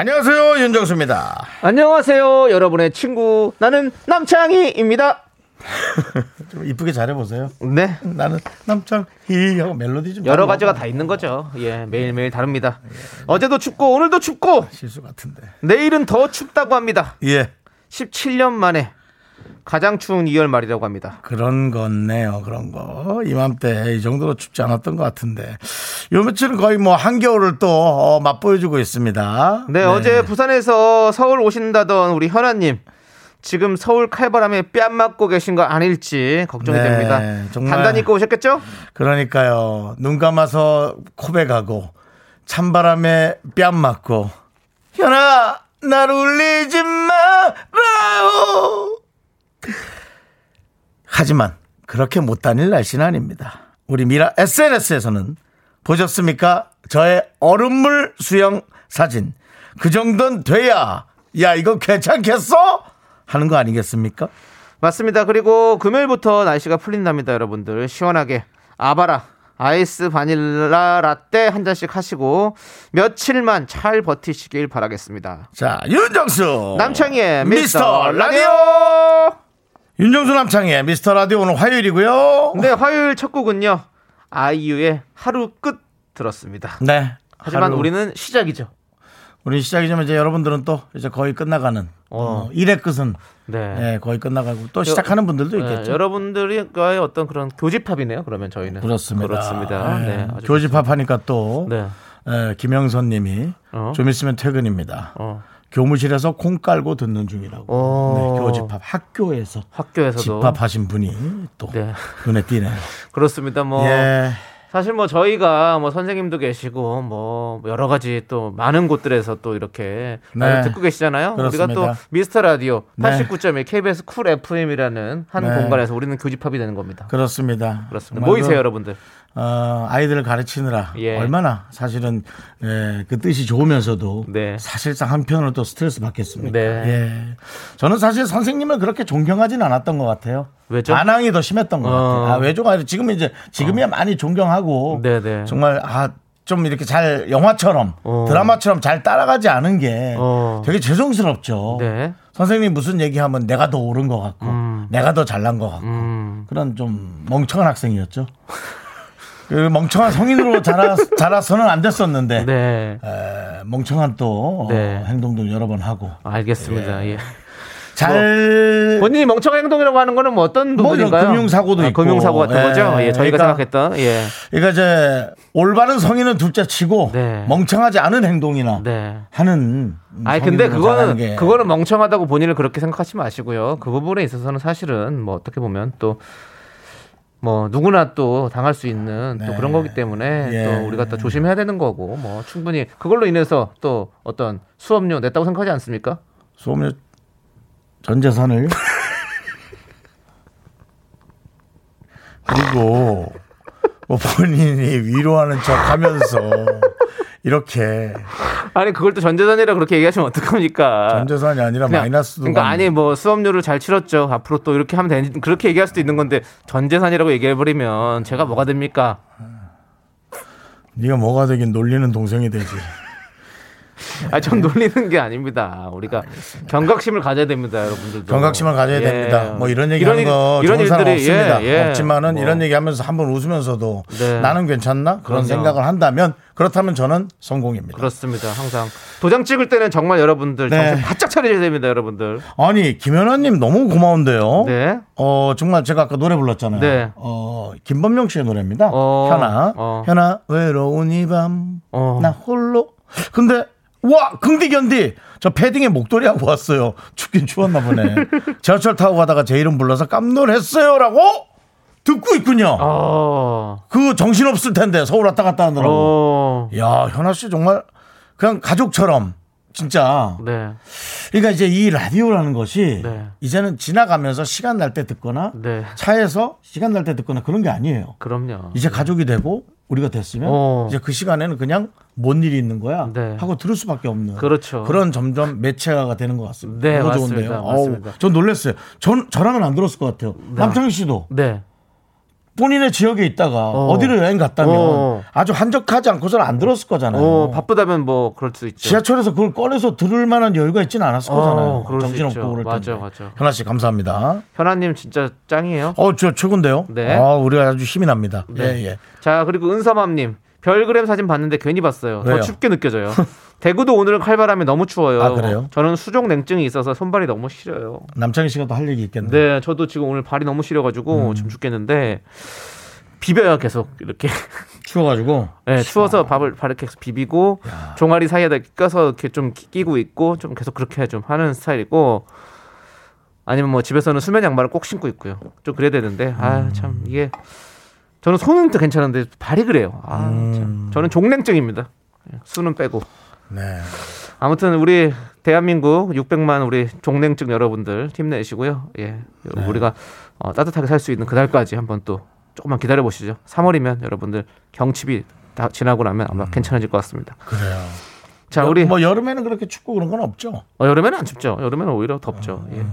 안녕하세요 윤정수입니다. 안녕하세요, 여러분의 친구. 나는 남창희입니다. 좀 이쁘게 잘해보세요. 네. 나는 남창희 하고 멜로디 좀 여러 잘 가지가. 다 있는 거죠. 예, 매일 매일 다릅니다. 어제도 춥고, 오늘도 춥고, 실수 같은데. 내일은 더 춥다고 합니다. 예 17년 만에 가장 추운 2월 말이라고 합니다. 그런 거네요 그런 거 이맘때 이 정도로 춥지 않았던 것 같은데 요 며칠은 거의 뭐 한겨울을 또 어, 맛보여주고 있습니다. 네, 어제 부산에서 서울 오신다던 우리 현아님. 지금 서울 칼바람에 뺨 맞고 계신 거 아닐지 걱정이 네, 됩니다. 정말. 단단히 입고 오셨겠죠? 그러니까요 눈 감아서 코백하고 찬바람에 뺨 맞고 현아 날 울리지 말아요 하지만 그렇게 못 다닐 날씨는 아닙니다 우리 미라 SNS에서는 보셨습니까 저의 얼음물 수영 사진 그 정도는 돼야 야 이거 괜찮겠어 하는 거 아니겠습니까 맞습니다. 그리고 금요일부터 날씨가 풀린답니다, 여러분들. 시원하게 아바라 아이스 바닐라 라떼 한 잔씩 하시고 며칠만 잘 버티시길 바라겠습니다. 자 윤정수 남창희의 미스터 미스터 라디오. 윤정수 남창의 미스터 라디오 오늘 화요일이고요. 네, 화요일 첫 곡은요. 아이유의 하루 끝 들었습니다. 네. 하지만 하루- 우리는 시작이죠. 우리 시작이지만 이제 여러분들은 또 이제 거의 끝나가는 어, 일의 끝은 네. 예, 거의 끝나가고 또 시작하는 분들도 네, 있겠죠. 여러분들과의 어떤 그런 교집합이네요. 그러면 저희는 그렇습니다. 그렇습니다. 예, 네, 아주 교집합 하니까 또 네. 예, 김영선님이 어. 좀 있으면 퇴근입니다. 어. 교무실에서 콩 깔고 듣는 중이라고. 어. 네, 교집합 학교에서 학교에서도 집합하신 분이 또 네. 눈에 띄네요. 그렇습니다. 뭐 예. 사실 뭐 저희가 뭐 선생님도 계시고 뭐 여러 가지 또 많은 곳들에서 또 이렇게 네. 듣고 계시잖아요. 그렇습니다. 우리가 또 미스터 라디오 네. 89.1 KBS 쿨 FM이라는 한 네. 공간에서 우리는 교집합이 되는 겁니다. 그렇습니다. 그렇습니다. 모이세요, 그, 여러분들. 어, 아이들을 가르치느라 예. 얼마나 사실은 예, 그 뜻이 좋으면서도 네. 사실상 한편으로 또 스트레스 받겠습니까? 네. 예. 저는 사실 선생님을 그렇게 존경하진 않았던 것 같아요. 왜죠? 반항이 더 심했던 것 어. 같아요. 아, 왜죠가 아니라 지금 이제 지금이야 많이 존경하고 네네. 정말 아. 좀 이렇게 잘 영화처럼 어. 드라마처럼 잘 따라가지 않은 게 어. 되게 죄송스럽죠. 네. 선생님 무슨 얘기하면 내가 더 옳은 것 같고 음. 내가 더 잘난 것 같고 음. 그런 좀 멍청한 학생이었죠. 그 멍청한 성인으로 자라, 자라서는 안 됐었는데 네. 에, 멍청한 또 네. 어, 행동도 여러 번 하고 알겠습니다. 예. 잘 본인이 멍청한 행동이라고 하는 거는 뭐 어떤 뭐 부분인가요? 금융 사고도 아, 있고. 금융 사고 같은 예. 거죠? 예, 저희가 그러니까 생각했던 예. 그러니까 이제 올바른 성인은 둘째치고 네. 멍청하지 않은 행동이나 네. 하는 아니 근데 그거는 게 그거는 멍청하다고 본인을 그렇게 생각하지 마시고요. 그 부분에 있어서는 사실은 뭐 어떻게 보면 또 뭐 누구나 또 당할 수 있는 또 네. 그런 거기 때문에 예. 또 우리가 또 조심해야 되는 거고 뭐 충분히 그걸로 인해서 또 어떤 수업료 냈다고 생각하지 않습니까? 수업료 전 재산을 그리고 뭐 본인이 위로하는 척하면서 이렇게 아니 그걸 또 전재산이라 그렇게 얘기하시면 어떡합니까? 전 재산이 아니라 그냥- 마이너스도 그러니까 가는- 아니 뭐 수업료를 잘 치렀죠. 앞으로 또 이렇게 하면 되는 그렇게 얘기할 수도 있는 건데 전재산이라고 얘기해 버리면 제가 뭐가 됩니까? 네가 뭐가 되긴 놀리는 동생이 되지. 아, 전 놀리는 게 아닙니다. 우리가 경각심을 가져야 됩니다, 여러분들도. 경각심을 가져야 예. 됩니다. 뭐 이런 얘기 하는 일- 거 이런 좋은 사람 일들이, 없습니다. 예, 예. 없지만은 뭐. 이런 얘기 하면서 한번 웃으면서도 네. 나는 괜찮나? 그런 그럼요. 생각을 한다면 그렇다면 저는 성공입니다. 그렇습니다. 항상 도장 찍을 때는 정말 여러분들 네. 정신 바짝 차려야 됩니다, 여러분들. 아니 김연아 님 너무 고마운데요. 네. 어 정말 제가 아까 노래 불렀잖아요. 네. 어 김범용 씨의 노래입니다. 어, 현아, 어. 현아 외로운 이밤 어. 나 홀로. 근데 와 긍디 견디 저 패딩에 목도리 하고 왔어요. 춥긴 추웠나 보네. 지하철 타고 가다가 제 이름 불러서 깜놀했어요라고 듣고 있군요. 어. 그 정신 없을 텐데 서울 왔다 갔다 하느라고. 어. 야 현아 씨 정말 그냥 가족처럼 진짜 네. 그러니까 이제 이 라디오라는 것이 네. 이제는 지나가면서 시간 날 때 듣거나 네. 차에서 시간 날 때 듣거나 그런 게 아니에요. 그럼요. 이제 가족이 되고 우리가 됐으면 어. 이제 그 시간에는 그냥 뭔 일이 있는 거야 네. 하고 들을 수밖에 없는 그렇죠. 그런 점점 매체가 되는 것 같습니다. 네, 너무 맞습니다. 좋은데요. 맞습니다. 어우, 전 놀랐어요. 전 저랑은 안 들었을 것 같아요. 남창희 씨도 네. 본인의 지역에 있다가 어. 어. 디로 여행 갔다면 어. 아주 한적하지 않고서는 안 들었을 거잖아요. 어, 바쁘다면 뭐 그럴 수 있죠. 지하철에서 그걸 꺼내서 들을 만한 여유가 있지는 않았을 어, 거잖아요. 정신없고. 그럴 맞아, 텐데. 맞아. 현아 씨 감사합니다. 현아님 진짜 짱이에요. 어, 저 최고인데요. 네. 아, 우리가 아주 힘이 납니다. 네. 예, 예. 자 그리고 은서맘님 별그램 사진 봤는데 괜히 봤어요. 왜요? 더 춥게 느껴져요. 대구도 오늘은 칼바람이 너무 추워요. 아, 그래요? 저는 수족 냉증이 있어서 손발이 너무 시려요. 남창희 씨가 또 할 얘기 있겠네요. 네, 저도 지금 오늘 발이 너무 시려가지고 음. 좀 죽겠는데 비벼요 계속 이렇게. 추워가지고. 네, 추워서 밥을 발을 계속 비비고 종아리 사이에다 껴서 이렇게 좀 끼- 끼고 있고 좀 계속 그렇게 좀 하는 스타일이고 아니면 뭐 집에서는 수면 양말을 꼭 신고 있고요. 좀 그래야 되는데 아참 이게 저는 손은 또 괜찮은데 발이 그래요. 아 참. 저는 종냉증입니다. 수는 빼고. 네. 아무튼 우리 대한민국 600만 우리 종냉증 여러분들 힘내시고요. 예, 우리가 어, 따뜻하게 살 수 있는 그날까지 한번 또 조금만 기다려 보시죠. 3월이면 여러분들 경칩이 다 지나고 나면 아마 괜찮아질 것 같습니다. 그래요. 자, 우리 뭐 여름에는 그렇게 춥고 그런 건 없죠. 어, 여름에는 안 춥죠. 여름에는 오히려 덥죠. 예.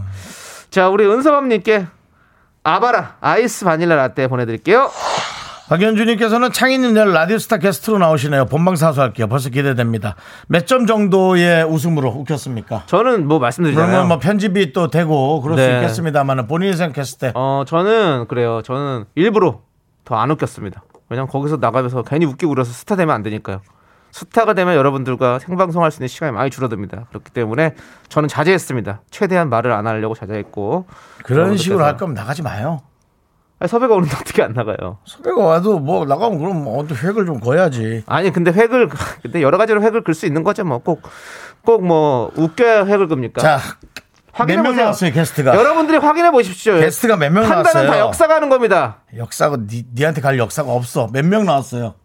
자, 우리 은서맘님께 아바라 아이스 바닐라 라떼 보내드릴게요. 박현주님께서는 창희님 내일 라디오스타 게스트로 나오시네요. 본방 사수할게요. 벌써 기대됩니다. 몇 점 정도의 웃음으로 웃겼습니까? 저는 뭐 말씀드리잖아요. 그러면 뭐 편집이 또 되고 그럴 수 네. 있겠습니다만 본인이 생각했을 때 어, 저는 그래요. 저는 일부러 더 안 웃겼습니다. 왜냐면 거기서 나가면서 괜히 웃기고 그래서 스타 되면 안 되니까요. 스타가 되면 여러분들과 생방송할 수 있는 시간이 많이 줄어듭니다. 그렇기 때문에 저는 자제했습니다. 최대한 말을 안 하려고 자제했고 그런 식으로 할 거면 나가지 마요. 아니, 섭외가 오는데 어떻게 안 나가요? 섭외가 와도 뭐 나가면 그럼 뭐 어떻게 획을 좀 거야지. 아니 근데 획을 근데 여러 가지로 획을 글 수 있는 거죠. 뭐 꼭 꼭 뭐 웃겨야 획을 겁니까? 자, 확인해 몇명 보세요. 나왔어요 게스트가? 여러분들이 확인해 보십시오. 게스트가 몇명 판단은 나왔어요? 다 역사가 하는 겁니다. 역사가 니, 니한테 갈 역사가 없어. 몇 명 나왔어요?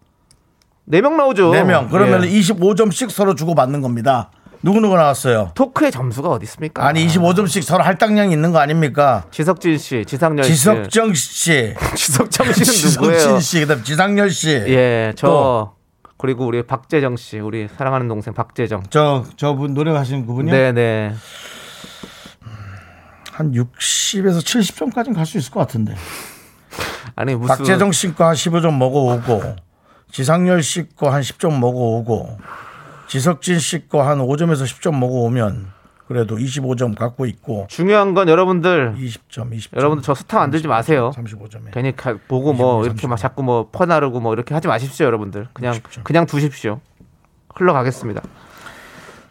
네 명 나오죠. 네 명. 그러면 예. 25점씩 서로 주고 받는 겁니다. 누구 누구 나왔어요? 토크의 점수가 어디 있습니까? 아니 25점씩 서로 할당량이 있는 거 아닙니까? 지석진 씨, 지상렬 씨, 지석정 씨, 지석정 씨는 지석진 누구예요? 씨, 그다음 지상렬 씨. 예, 저 또. 그리고 우리 박재정 씨, 우리 사랑하는 동생 박재정. 저 저분 노래하시는 그분이요? 네, 네. 한 60에서 70점까지는 갈 수 있을 것 같은데. 아니 무슨 박재정 씨거 한 15점 먹어 오고 지상렬 씨거 한 10점 먹어 오고 지석진 씨거 한 5점에서 10점 먹어 오면 그래도 25점 갖고 있고 중요한 건 여러분들 20점, 20점. 여러분들 저 스타 만들지 마세요. 35점에. 괜히 가- 보고 뭐 25, 이렇게 막 35. 자꾸 뭐 퍼나르고 뭐 이렇게 하지 마십시오, 여러분들. 그냥 60점. 그냥 두십시오. 흘러가겠습니다.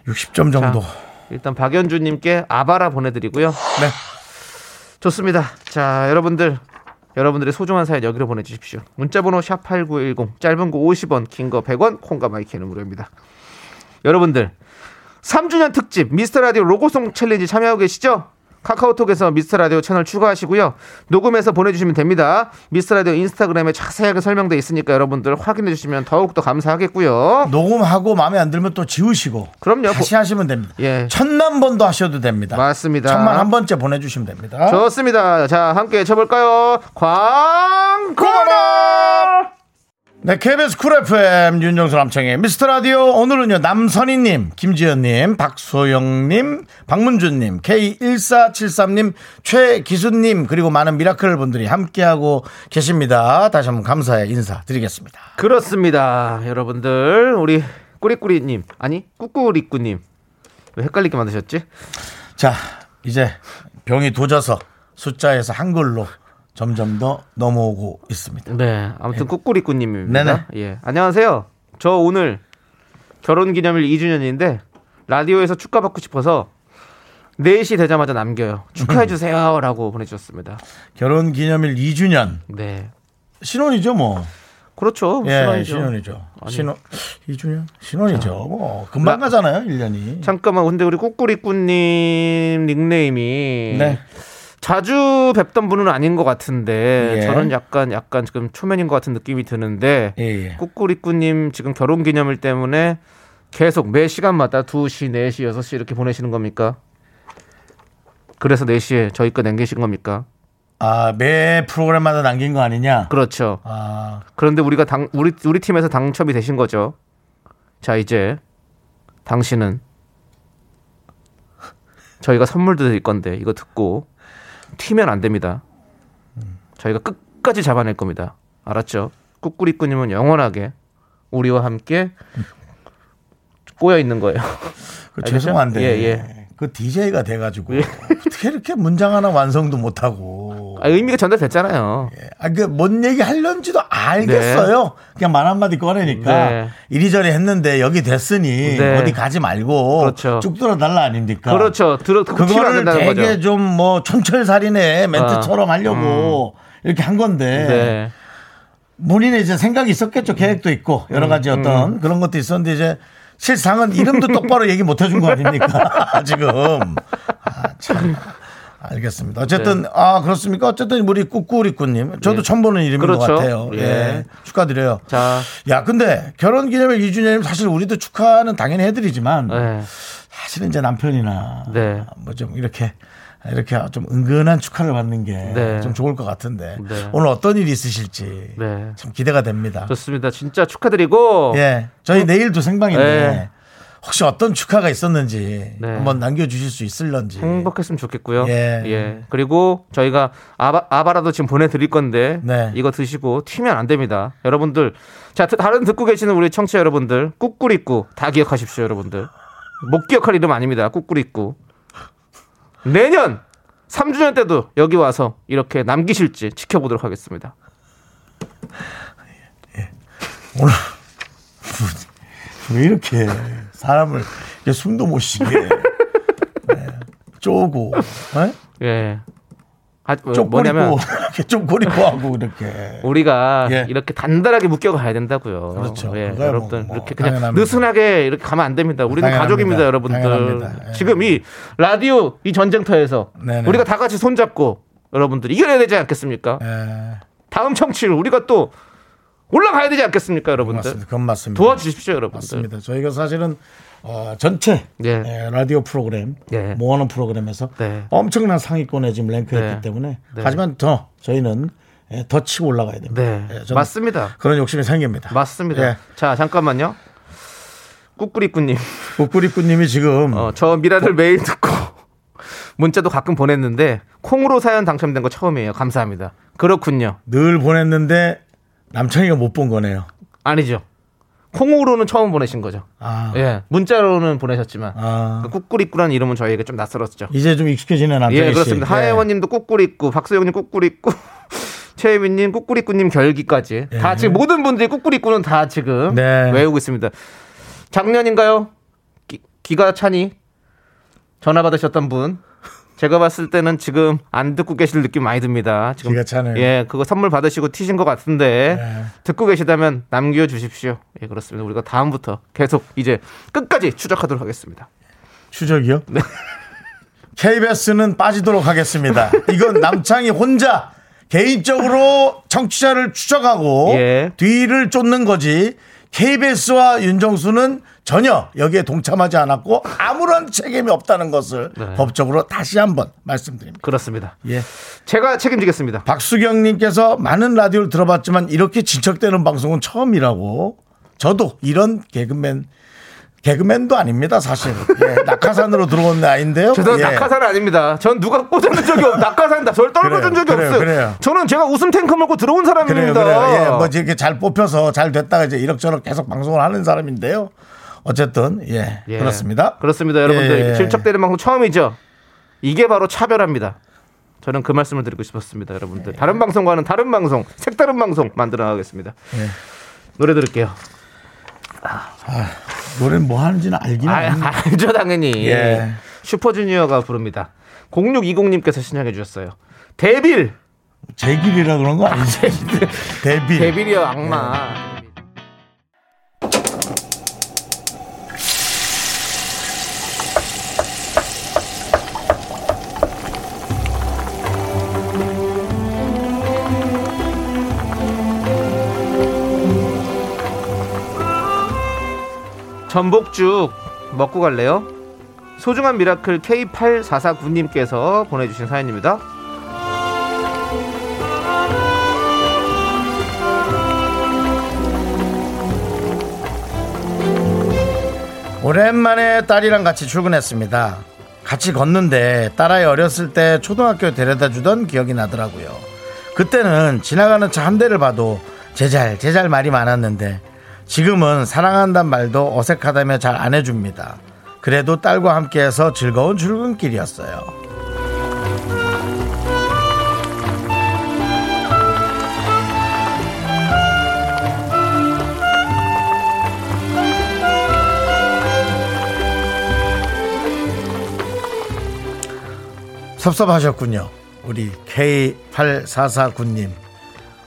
60점 정도. 일단 박연주님께 아바라 보내드리고요. 네. 좋습니다. 자, 여러분들. 여러분들의 소중한 사연 여기로 보내주십시오. 문자번호 샵 8910 짧은 거 50원 긴 거 100원 콩과 마이크는 무료입니다. 여러분들 3주년 특집 미스터 라디오 로고송 챌린지 참여하고 계시죠? 카카오톡에서 미스터 라디오 채널 추가하시고요. 녹음해서 보내주시면 됩니다. 미스터 라디오 인스타그램에 자세하게 설명돼 있으니까 여러분들 확인해 주시면 더욱더 감사하겠고요. 녹음하고 마음에 안 들면 또 지우시고 그럼요. 다시 하시면 됩니다. 예. 천만 번도 하셔도 됩니다. 맞습니다. 천만 한 번째 보내주시면 됩니다. 좋습니다. 자, 함께 외쳐볼까요? 광고나! 네, KBS 쿨 FM 윤정수 남창희의 미스터 라디오 오늘은요 남선희님, 김지연님, 박소영님, 박문준님, K1473님, 최기수님 그리고 많은 미라클 분들이 함께하고 계십니다. 다시 한번 감사의 인사 드리겠습니다. 그렇습니다. 여러분들, 우리 꾸리꾸리님, 아니, 꾸꾸리꾸님. 왜 헷갈리게 만드셨지? 자, 이제 병이 도져서 숫자에서 한글로 점점 더 넘어오고 있습니다. 네, 아무튼 꾸꾸리꾸님입니다. 네네. 예. 안녕하세요. 저 오늘 결혼 기념일 2주년인데, 라디오에서 축하받고 싶어서 4시 되자마자 남겨요. 축하해 주세요. 라고 보내 주셨습니다. 결혼 기념일 2주년 네. 신혼이죠, 뭐. 그렇죠. 예, 신혼이죠. 신혼 2주년 신혼이죠. 뭐 금방 나- 가잖아요, 1년이. 잠깐만, 근데 우리 꾸꾸리꾸님 닉네임이 네. 자주 뵙던 분은 아닌 것 같은데 예. 저는 약간 약간 지금 초면인 것 같은 느낌이 드는데 예, 예. 꾸꾸리꾸님 지금 결혼 기념일 때문에 계속 매 시간마다 2시, 4시, 6시 이렇게 보내시는 겁니까? 그래서 4시에 저희 거 남기신 겁니까? 아, 매 프로그램마다 남긴 거 아니냐? 그렇죠. 아, 그런데 우리가 당 우리 우리 팀에서 당첨이 되신 거죠. 자, 이제 당신은 저희가 선물 드릴 건데 이거 듣고 튀면 안 됩니다. 저희가 끝까지 잡아낼 겁니다. 알았죠? 꾸꾸리꾸님은 영원하게 우리와 함께 꼬여 있는 거예요. 그? 죄송한데. 예, 예. 그 DJ가 돼가지고 어떻게 이렇게 문장 하나 완성도 못하고. 아, 의미가 전달됐잖아요. 아, 그, 뭔 얘기 하려는지도 알겠어요. 그냥 말 한마디 꺼내니까. 네. 이리저리 했는데 여기 됐으니 네. 어디 가지 말고. 그렇죠. 쭉 돌아달라 아닙니까? 그렇죠. 들어 그거를 되게. 좀 뭐 촌철살인의 멘트처럼 아, 하려고 이렇게 한 건데. 네. 본인의 이제 생각이 있었겠죠. 계획도 있고 여러 가지 음, 어떤 그런 것도 있었는데 이제 실상은 이름도 똑바로 얘기 못 해준 거 아닙니까? 지금. 아, 참. 알겠습니다. 어쨌든, 네. 아, 그렇습니까? 어쨌든 우리 꾸꾸리꾸님. 저도 예. 처음 보는 이름인 그렇죠. 것 같아요. 예. 예. 축하드려요. 자, 야, 근데 결혼 기념일 2주년이면 사실 우리도 축하는 당연히 해드리지만 네. 사실은 이제 남편이나 네. 뭐좀 이렇게 이렇게 좀 은근한 축하를 받는 게좀 네. 좋을 것 같은데 네. 오늘 어떤 일이 있으실지 네. 참 기대가 됩니다. 좋습니다. 진짜 축하드리고 예, 저희 내일도 생방인데 네. 혹시 어떤 축하가 있었는지 네. 한번 남겨주실 수 있을런지. 행복했으면 좋겠고요. 예. 예. 그리고 저희가 아바, 아바라도 지금 보내드릴 건데 네. 이거 드시고 튀면 안 됩니다. 여러분들 자 드- 다른 듣고 계시는 우리 청취자 여러분들 꾹꾸리꾸 다 기억하십시오, 여러분들. 못 기억할 이름 아닙니다. 꾹꾸리꾸. 내년 3주년 때도 여기 와서 이렇게 남기실지 지켜보도록 하겠습니다. 오늘 왜 이렇게 사람을 숨도 못 쉬게 네. 쪼고 네? 예. 뭐, 쪼꼬리고 뭐냐면 이렇게 쪼꼬리고 하고 이렇게 우리가 예. 이렇게 단단하게 묶여가야 된다고요. 그렇죠. 예, 여러분들 뭐, 뭐 이렇게 그냥 당연합니다. 느슨하게 이렇게 가면 안 됩니다. 우리는 당연합니다. 가족입니다, 여러분들. 당연합니다. 예. 지금 이 라디오 이 전쟁터에서 네네. 우리가 다 같이 손잡고 여러분들 이겨내야 되지 않겠습니까? 예, 다음 청취를 우리가 또 올라가야 되지 않겠습니까, 여러분들? 맞습니다. 그건 맞습니다. 도와주십시오, 여러분들. 맞습니다. 저희가 사실은 어, 전체 예. 예, 라디오 프로그램 예. 모아놓은 프로그램에서 네. 엄청난 상위권에 지금 랭크했기 네. 때문에 네. 하지만 더 저희는 예, 더 치고 올라가야 됩니다. 네, 예, 맞습니다. 그런 욕심이 생깁니다. 맞습니다. 예. 자, 잠깐만요. 꾸꾸리꾸님, 국구리꾸님이 지금 어, 저 미라를 매일 듣고 문자도 가끔 보냈는데 콩으로 사연 당첨된 거 처음이에요. 감사합니다. 그렇군요. 늘 보냈는데 남창이가 못 본 거네요. 아니죠. 콩으로는 처음 보내신 거죠. 아, 예, 문자로는 보내셨지만 아. 그 꾸꾸리꾸라는 이름은 저희에게 좀 낯설었죠. 이제 좀 익숙해지는 남창이 예, 씨. 그렇습니다. 하혜원님도 꾸꾸리꾸, 박소영님 꾸꾸리꾸, 최혜민님 꾸꾸리꾸님 결기까지 다 지금 모든 분들이 꾸꾸리꾸는 다 지금 네. 외우고 있습니다. 작년인가요? 기, 기가 차니 전화 받으셨던 분. 제가 봤을 때는 지금 안 듣고 계실 느낌 많이 듭니다. 지금 기가 차네요. 예, 그거 선물 받으시고 튀신 것 같은데 네. 듣고 계시다면 남겨 주십시오. 예, 그렇습니다. 우리가 다음부터 계속 이제 끝까지 추적하도록 하겠습니다. 추적이요? 네. KBS는 빠지도록 하겠습니다. 이건 남창이 혼자 개인적으로 청취자를 추적하고 예. 뒤를 쫓는 거지. KBS와 윤정수는 전혀 여기에 동참하지 않았고 아무런 책임이 없다는 것을 네. 법적으로 다시 한번 말씀드립니다. 그렇습니다. 예. 제가 책임지겠습니다. 박수경 님께서 많은 라디오를 들어봤지만 이렇게 진척되는 방송은 처음이라고. 저도 이런 개그맨 개그맨도 아닙니다 사실. 예, 낙하산으로 들어온 아이인데요. 저도 예. 낙하산 아닙니다. 전 누가 꽂아낸 적이 없, 낙하산 다 저를 떨궈준 그래요, 적이 그래요, 없어요. 그래요. 저는 제가 웃음 탱크 몰고 들어온 그래요, 사람입니다. 그래요. 예, 뭐 이렇게 잘 뽑혀서 잘 됐다가 이제 이럭저럭 계속 방송을 하는 사람인데요. 어쨌든 예, 예. 그렇습니다. 그렇습니다, 여러분들. 예. 질척되는 방송 처음이죠. 이게 바로 차별합니다. 저는 그 말씀을 드리고 싶었습니다, 여러분들. 다른 방송과는 다른 방송, 색다른 방송 만들어 나가겠습니다. 예. 노래 들을게요. 노래는 뭐 하는지는 알긴 아, 하는데 알죠, 당연히. 예. 슈퍼주니어가 부릅니다. 0620님께서 신청해 주셨어요. 데빌! 제 길이라 그런 거 아니지? 데뷔. 데빌이요, 악마. 전복죽 먹고 갈래요? 소중한 미라클 K8449님께서 보내주신 사연입니다. 오랜만에 딸이랑 같이 출근했습니다. 같이 걷는데 딸아이 어렸을 때 초등학교 데려다 주던 기억이 나더라고요. 그때는 지나가는 차 한 대를 봐도 제잘 제잘 말이 많았는데 지금은 사랑한단 말도 어색하다며 잘 안 해줍니다. 그래도 딸과 함께해서 즐거운 출근길이었어요. 섭섭하셨군요. 우리 K8449님.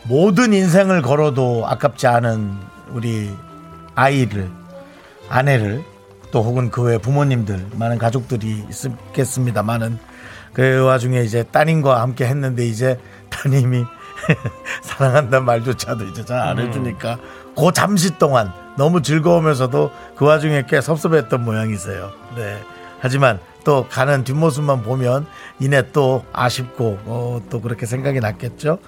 모든 인생을 걸어도 아깝지 않은 우리 아이를, 아내를, 또 혹은 그 외 부모님들, 많은 가족들이 있겠습니다만은 그 와중에 이제 따님과 함께 했는데 이제 따님이 사랑한다는 말조차도 이제 잘 안 해주니까 그 잠시 동안 너무 즐거우면서도 그 와중에 꽤 섭섭했던 모양이세요. 네. 하지만 또 가는 뒷모습만 보면 이내 또 아쉽고 어, 또 그렇게 생각이 났겠죠.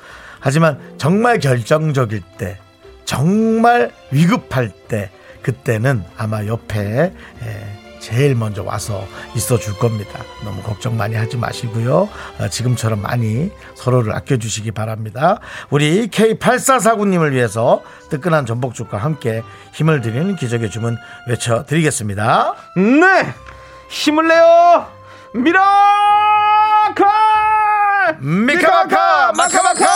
하지만 정말 결정적일 때, 정말 위급할 때, 그때는 아마 옆에 에, 제일 먼저 와서 있어 줄 겁니다. 너무 걱정 많이 하지 마시고요. 어, 지금처럼 많이 서로를 아껴주시기 바랍니다. 우리 K8449님을 위해서 뜨끈한 전복죽과 함께 힘을 드리는 기적의 주문 외쳐드리겠습니다. 네! 힘을 내요! 미라클! 미카마카 마카마카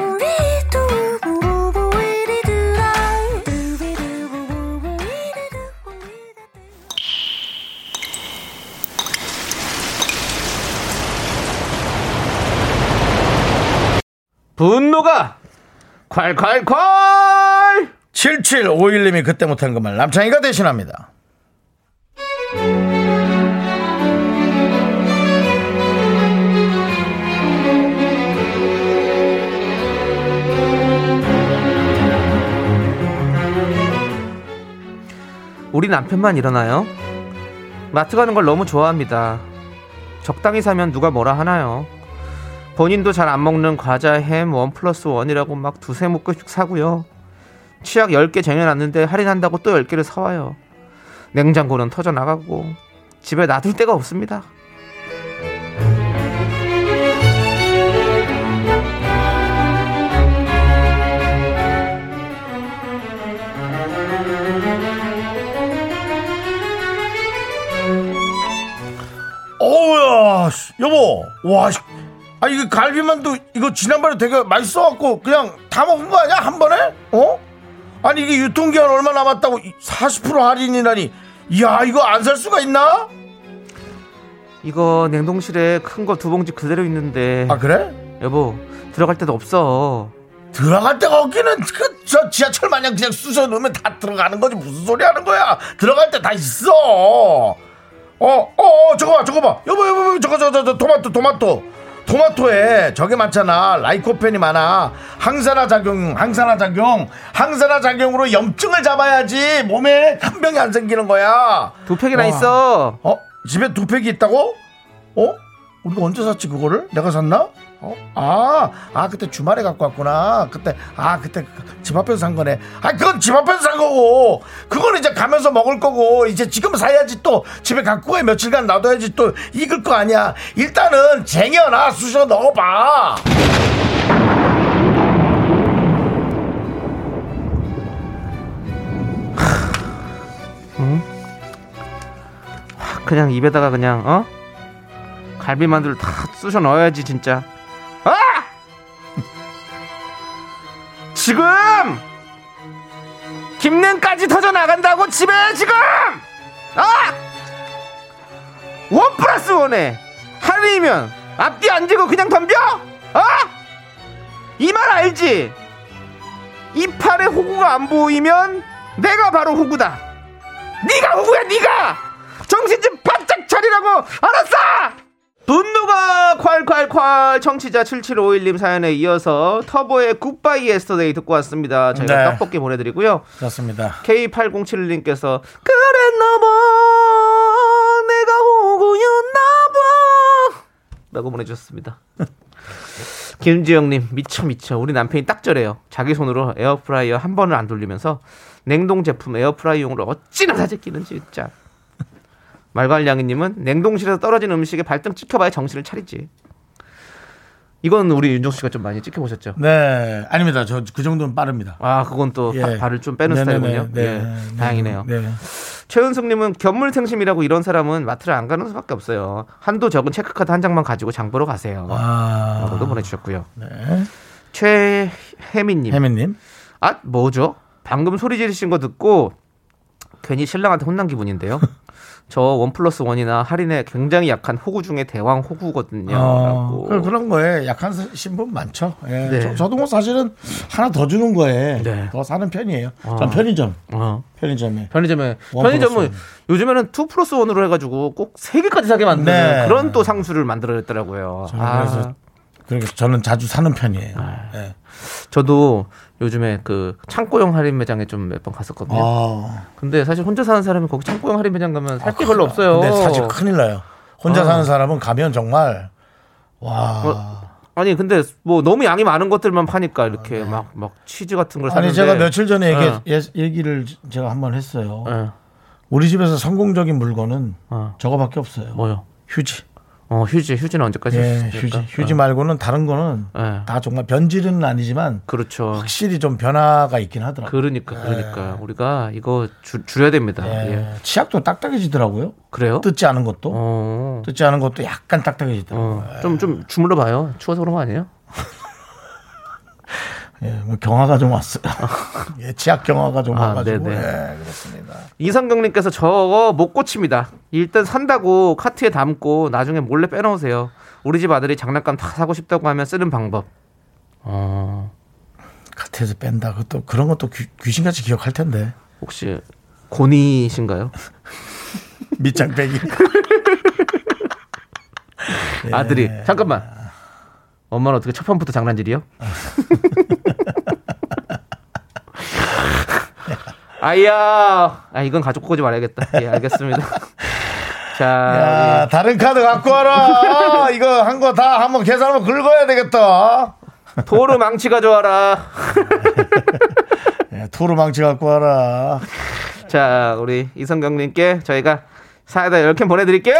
분노가 콸콸콸! 7751님이 그때 못한 그 말 남창희가 대신합니다. 우리 남편만 일어나요? 마트 가는 걸 너무 좋아합니다. 적당히 사면 누가 뭐라 하나요? 본인도 잘 안 먹는 과자 햄 원 플러스 원이라고 막 두세 묶음씩 사고요. 치약 10개 쟁여놨는데 할인한다고 또 10개를 사와요. 냉장고는 터져나가고 집에 놔둘 데가 없습니다. 어우야 씨, 여보 와 씨. 아 이거 갈비만두 이거 지난번에 되게 맛있어갖고 그냥 다 먹은 거 아니야 한 번에? 어? 아니 이게 유통기한 얼마 남았다고 40% 할인이라니 이야 이거 안 살 수가 있나? 이거 냉동실에 큰 거 두 봉지 그대로 있는데 아 그래? 여보 들어갈 데도 없어. 들어갈 데가 없기는 그 저 지하철 마냥 그냥 쑤셔 넣으면 다 들어가는 거지 무슨 소리 하는 거야 들어갈 때다 있어 어 어 어, 저거 봐 저거 봐 여보 여보 여보 저거 저거 저 토마토 토마토 토마토에 저게 많잖아. 라이코펜이 많아. 항산화 작용 항산화 작용. 항산화 작용으로 염증을 잡아야지 몸에 한 병이 안 생기는 거야. 두 팩이나 와. 있어. 어? 집에 두 팩이 있다고? 어? 우리가 언제 샀지 그거를? 내가 샀나 어? 아, 아, 그때 주말에 갖고 왔구나. 그때, 아, 그때 집 앞에서 산 거네. 아, 그건 집 앞에서 산 거고. 그건 이제 가면서 먹을 거고. 이제 지금 사야지 또 집에 갖고 가 며칠간 놔둬야지 또 익을 거 아니야. 일단은 쟁여놔, 쑤셔 넣어봐. 그냥 입에다가 그냥 어 갈비 만두를 다 쑤셔 넣어야지 진짜. 지금 김냉까지 터져 나간다고 집에 지금 아! 원 플러스 원에 할인이면 앞뒤 안 재고 그냥 덤벼? 아! 이 말 알지? 이 판에 호구가 안 보이면 내가 바로 호구다. 네가 호구야, 네가. 정신 좀 바짝 차리라고. 알았어. 분노가 콸콸콸 청취자 7751님 사연에 이어서 터보의 Goodbye Yesterday 듣고 왔습니다. 저희가 네. 떡볶이 보내드리고요. 그렇습니다. K8071님께서 그랬나 봐 내가 호구였나 봐 라고 보내주셨습니다 김지영님 미쳐 미쳐 우리 남편이 딱 저래요 자기 손으로 에어프라이어 한 번을 안 돌리면서 냉동 제품 에어프라이어용으로 어찌나 사 재끼는지 진짜 말괄량이님은 냉동실에서 떨어진 음식에 발등 찍혀봐야 정신을 차리지 이건 우리 윤정수 씨가 좀 많이 찍혀보셨죠? 네, 아닙니다. 저 그 정도는 빠릅니다. 아 그건 또 예. 발을 좀 빼는 네네네, 스타일군요 네, 예, 네, 다행이네요 네. 최은숙님은 견물생심이라고 이런 사람은 마트를 안 가는 수밖에 없어요. 한도 적은 체크카드 한 장만 가지고 장 보러 가세요. 아, 라고도 보내주셨고요. 네. 최혜민님. 혜민님. 아 뭐죠? 방금 소리 지르신 거 듣고 괜히 신랑한테 혼난 기분인데요. 저 원 플러스 원이나 할인에 굉장히 약한 호구 중에 대왕 호구거든요. 어. 그- 그런 거에 약한 신분 많죠. 예. 네. 저, 저도 뭐 사실은 하나 더 주는 거에 네. 더 사는 편이에요. 어. 전 편의점, 어. 편의점에. 편의점에 one 편의점은 플러스 요즘에는 two plus one으로 해가지고 꼭 세 개까지 사게 만드는 네. 그런 또 상술을 만들어냈더라고요. 아. 그래서 그렇게 저는 자주 사는 편이에요. 예. 저도 요즘에 그 창고형 할인 매장에 좀 몇 번 갔었거든요. 아, 근데 사실 혼자 사는 사람이 거기 창고형 할인 매장 가면 살 게 별로 없어요. 근데 사실 큰일 나요. 혼자 어. 사는 사람은 가면 정말 와. 어, 아니 근데 뭐 너무 양이 많은 것들만 파니까 이렇게 막막 치즈 같은 걸 사는데 아, 아니 제가 며칠 전에 얘기, 어. 예- 얘기를 제가 한 번 했어요. 예. 우리 집에서 성공적인 물건은 어. 저거밖에 없어요. 뭐요? 휴지. 어 휴지 휴지는 언제까지 예, 휴지. 휴지 어. 말고는 다른 거는 예. 다 정말 변질은 아니지만 그렇죠. 확실히 좀 변화가 있긴 하더라고요. 그러니까 그러니까 우리가 이거 줄 줄여야 됩니다. 예. 예. 치약도 딱딱해지더라고요. 그래요? 뜯지 않은 것도. 어. 뜯지 않은 것도 약간 딱딱해지더라고요. 어. 좀좀 주물러 봐요. 추워서 그런 거 아니에요? 예, 뭐 경화가 좀 왔어요. 예, 치약 경화가 좀 아, 와가지고. 네네. 예, 그렇습니다. 이성경님께서 저거 못 고칩니다. 일단 산다고 카트에 담고 나중에 몰래 빼놓으세요. 우리 집 아들이 장난감 다 사고 싶다고 하면 쓰는 방법. 어, 카트에서 뺀다. 그것도 그런 것도 귀, 귀신같이 기억할 텐데. 혹시 고니신가요? 밑장 빼기. 예. 아들이 잠깐만. 엄마는 어떻게 첫 판부터 장난질이요? 아이야, 아 이건 가족 거지 말아야겠다. 예, 알겠습니다. 자, 야, 다른 카드 갖고 와라. 이거 한 거 다 한번 계산 한번 긁어야 되겠다. 도로 망치 가져와라. 예, 토르 망치 갖고 와라. 자, 우리 이성경님께 저희가 사이다 10캔 보내드릴게요.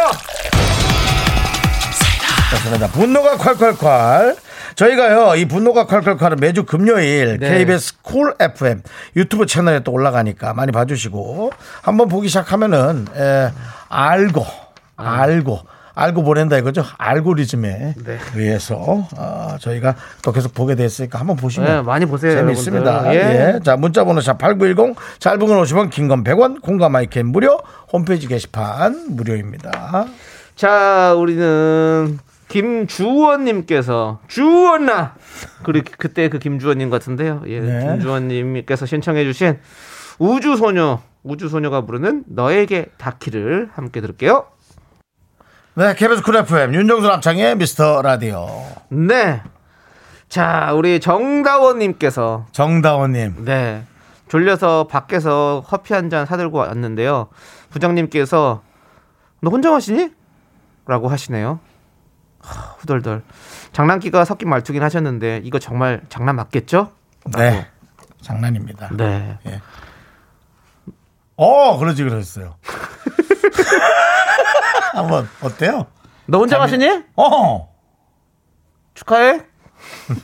좋습니다. 분노가 콸콸콸. 저희가요, 이 분노가 콸콸콸은 매주 금요일 네. KBS Cool FM 유튜브 채널에 또 올라가니까 많이 봐주시고 한번 보기 시작하면은 에, 알고 알고 알고 보낸다 이거죠. 알고리즘에 네. 의해서 어, 저희가 또 계속 보게 됐으니까 한번 보시면 네, 많이 보세요, 재미있습니다. 예. 예. 자 문자번호 샵 #8910 짧은 건 50원, 긴 건 100원, 공감 마이크 무료 홈페이지 게시판 무료입니다. 자, 우리는 김주원님께서 주원아 그리고 그때 그 김주원님 같은데요. 예, 네. 김주원님께서 신청해주신 우주소녀 우주소녀가 부르는 너에게 닿기를 함께 들을게요. 네, KBS Cool FM 윤정수 남창희의 미스터 라디오. 네. 자, 우리 정다원님께서 정다원님. 네 졸려서 밖에서 커피 한 잔 사들고 왔는데요. 부장님께서 너 혼자 마시니? 라고 하시네요. 하, 후덜덜. 장난기가 섞인 말투긴 하셨는데 이거 정말 장난 맞겠죠? 네, 장난입니다. 네. 어, 그러지 그랬어요. 한번 어때요? 너 혼자 마시니? 어, 축하해.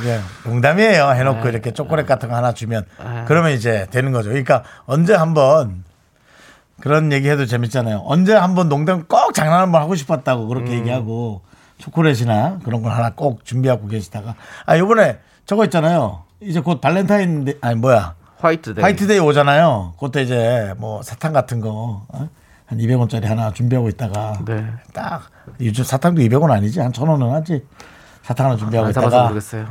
그냥 농담이에요. 해놓고 이렇게 초콜릿 같은 거 하나 주면 아. 그러면 이제 되는 거죠. 그러니까 언제 한번 그런 얘기해도 재밌잖아요. 언제 한번 농담 꼭 장난 한번 하고 싶었다고 그렇게 얘기하고 초콜릿이나 그런 걸 하나 꼭 준비하고 계시다가 아 이번에 저거 있잖아요. 이제 곧 발렌타인 데 아니 뭐야 화이트데이. 화이트데이 오잖아요. 그때 이제 뭐 사탕 같은 거 어? 한 200원짜리 하나 준비하고 있다가 네. 딱 요즘 사탕도 200원 아니지 한천 원은 하지 사탕 하나 준비하고 안 사봐서 있다가 모르겠어요.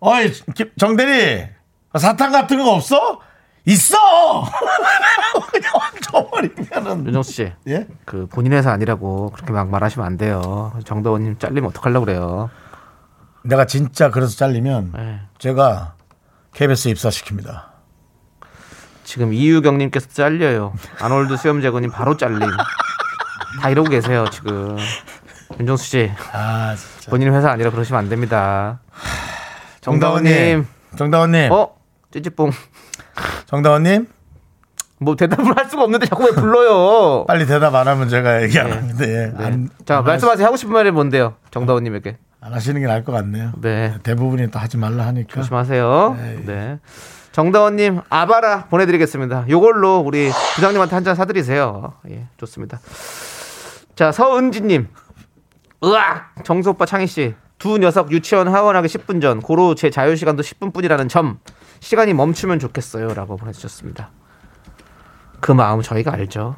어이 김- 정대리 사탕 같은 거 없어? 있어 그냥 얹어버리면은 윤정수 씨, 예? 그 본인 회사 아니라고 그렇게 막 말하시면 안 돼요. 정다원님 잘리면 어떡하려고 그래요. 내가 진짜 그래서 잘리면 네. 제가 KBS 입사시킵니다 지금 이유경님께서 잘려요. 아놀드 수염제거님 바로 잘림. 다 이러고 계세요 지금. 윤정수 씨, 아 진짜 본인 회사 아니라 그러시면 안 됩니다. 정다원님 정다원님, 정다원님 어? 찌찌뽕. 정다원님 뭐 대답을 할 수가 없는데 자꾸 왜 불러요? 빨리 대답 안 하면 제가 얘기 안 하는데 예. 네. 안, 자 말씀하세요. 하고 싶은 말이 뭔데요, 정다원님에게? 안 하시는 게 나을 것 같네요. 네. 대부분이 또 하지 말라 하니까. 조심하세요. 네. 네. 정다원님 아바라 보내드리겠습니다. 요걸로 우리 부장님한테 한 잔 사드리세요. 예, 좋습니다. 자 서은지님, 으악 정수 오빠 창희 씨. 두 녀석 유치원 하원하기 10분 전 고로 제 자유 시간도 10분뿐이라는 점 시간이 멈추면 좋겠어요라고 보내주셨습니다. 그 마음 저희가 알죠.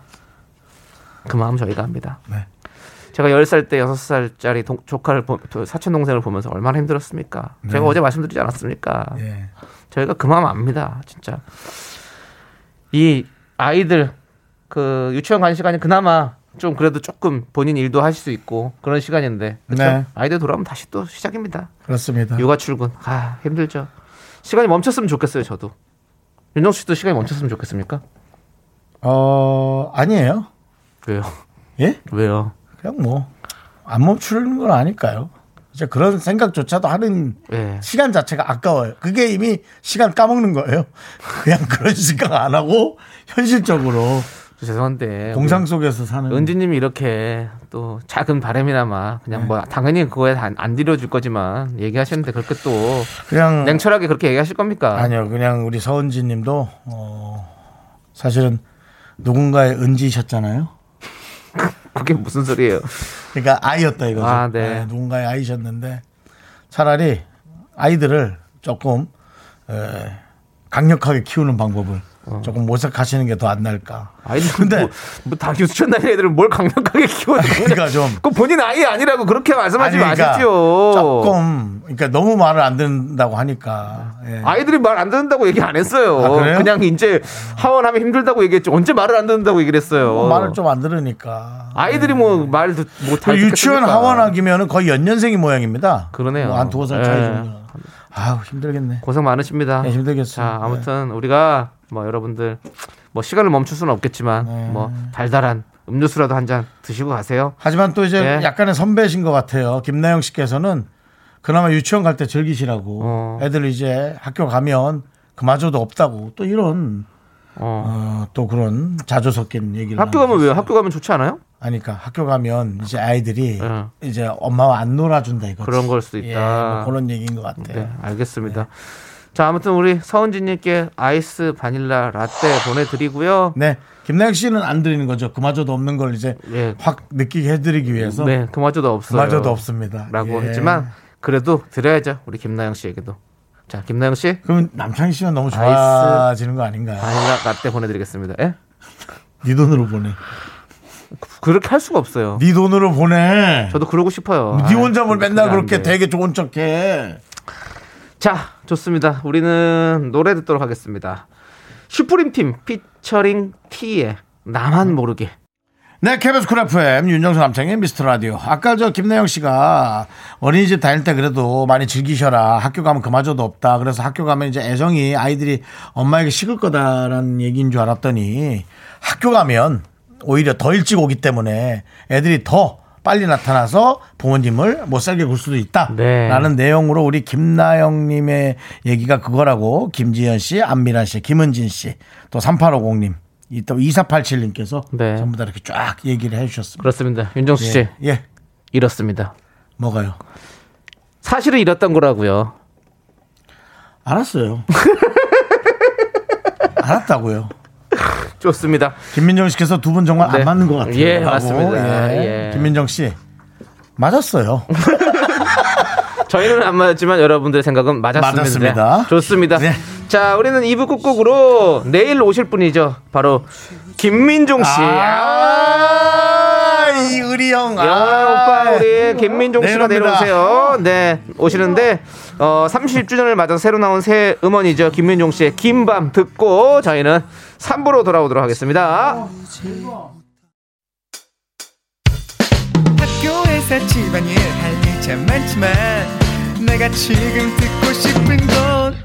그 마음 저희가 압니다. 네. 제가 10살 때 6살짜리 동- 조카를 보- 사촌 동생을 보면서 얼마나 힘들었습니까? 제가 어제 말씀드리지 않았습니까? 예. 저희가 그 마음 압니다. 진짜. 이 아이들 그 유치원 가는 시간이 그나마 좀 그래도 조금 본인 일도 하실 수 있고 그런 시간인데 그렇죠? 네. 아이들 돌아오면 다시 또 시작입니다. 그렇습니다. 육아 출근 아 힘들죠. 시간이 멈췄으면 좋겠어요. 저도 윤정수 씨도 시간이 멈췄으면 좋겠습니까? 어, 아니에요. 왜요? 예? 왜요? 그냥 뭐, 안 멈추는 건 아닐까요? 이제 그런 생각조차도 하는 예. 시간 자체가 아까워요. 그게 이미 시간 까먹는 거예요. 그냥 그런 생각 안 하고 현실적으로 죄송한데 공상 속에서 사는. 은지님이 이렇게 또 작은 바람이나마 그냥 뭐 당연히 그거에 안, 안 들여줄 거지만 얘기하시는데 그렇게 또 그냥 냉철하게 그렇게 얘기하실 겁니까? 아니요, 그냥 우리 서은지 님도, 어, 사실은 누군가의 은지셨잖아요. 그게 무슨 소리예요? 그러니까 아이였다 이거죠. 아, 네. 누군가의 아이셨는데 차라리 아이들을 조금 에, 강력하게 키우는 방법을 어. 조금 모색하시는 게 더 안 나을까. 아이들 근데 뭐, 뭐다 유치원 다니는 애들을 뭘 강력하게 키워야 그러니까 좀 그 본인 아이 아니라고 그렇게 말씀하지 아니, 그러니까 마십시오. 조금 그러니까 너무 말을 안 듣는다고 하니까 예. 아이들이 말 안 듣는다고 얘기 안 했어요. 아, 그래요? 냥 이제 하원하면 힘들다고 얘기했지. 언제 말을 안 듣는다고 얘기를 했어요. 뭐 말을 좀 안 들으니까. 아이들이 뭐말 듣, 그 못할 유치원 하원하기면은 거의 연년생이 모양입니다. 그러네요. 뭐 한 두어 살 차이 예. 정도. 아우 힘들겠네. 고생 많으십니다. 네, 힘들겠어요. 자, 아무튼 우리가 뭐 여러분들 뭐 시간을 멈출 수는 없겠지만 네. 뭐 달달한 음료수라도 한 잔 드시고 가세요. 하지만 또 이제 네. 약간의 선배신 것 같아요. 김나영 씨께서는 그나마 유치원 갈 때 즐기시라고 어. 애들 이제 학교 가면 그마저도 없다고 또 이런 어. 어, 또 그런 자주 섞인 얘기를 학교 가면 왜요? 학교 가면 좋지 않아요? 아니까 학교 가면 이제 아이들이 네. 이제 엄마와 안 놀아준다 이거지. 그런 걸 수도 있다. 예, 뭐 그런 얘기인 것 같아요. 네, 알겠습니다. 자, 아무튼 우리 서은진님께 아이스 바닐라 라떼 보내드리고요. 네, 김나영 씨는 안 드리는 거죠. 그마저도 없는 걸 이제 예. 확 느끼게 해드리기 위해서. 네, 그마저도 없어요. 그마저도 없습니다. 라고 예. 했지만 그래도 드려야죠. 우리 김나영 씨에게도. 자, 김나영 씨 그럼 남창희 씨는 너무 좋아지는 거 아닌가요? 바닐라 라떼 보내드리겠습니다. 예? 네 돈으로 보내. 그렇게 할 수가 없어요. 네 돈으로 보내. 저도 그러고 싶어요. 네 혼자 뭘 맨날 안 그렇게 돼. 되게 좋은 척해. 자, 좋습니다. 우리는 노래 듣도록 하겠습니다. Supreme Team featuring T의 나만 모르게. 네, KBS Cool FM 윤정수 남창희의 미스터 라디오. 아까 저 김나영 씨가 어린이집 다닐 때 그래도 많이 즐기셔라. 학교 가면 그마저도 없다. 그래서 학교 가면 이제 애정이 아이들이 엄마에게 식을 거다라는 얘기인 줄 알았더니 학교 가면 오히려 더 일찍 오기 때문에 애들이 더 빨리 나타나서 부모님을 못 살게 굴 수도 있다. 네. 라는 내용으로 우리 김나영님의 얘기가 그거라고 김지현 씨, 안미란 씨, 김은진 씨, 또 3850님, 이또 2487님께서 네. 전부 다 이렇게 쫙 얘기를 해주셨습니다. 그렇습니다. 윤정수 씨 예, 예. 이렇습니다. 뭐가요? 사실은 이랬던 거라고요. 알았어요. 알았다고요. 좋습니다. 김민정 씨께서 두 분 정말 네. 안 맞는 것 같아요. 예, 라고. 맞습니다. 예. 예. 김민정 씨 맞았어요. 저희는 안 맞았지만 여러분들의 생각은 맞았습니다. 맞았습니다. 좋습니다. 네. 자, 우리는 2부 끝곡으로 내일 오실 분이죠. 바로 김민종 씨. 아, 이 의리 형. 영화 오빠 우리 김민종 씨가 내려옵니다. 내려오세요. 네, 오시는데 어 30주년을 맞아서 새로 나온 새 음원이죠. 김민종 씨의 긴 밤 듣고 저희는 3부로 돌아오도록 하겠습니다. 학교에서 집안일 할일참 많지만 내가 지금 듣고 싶은 건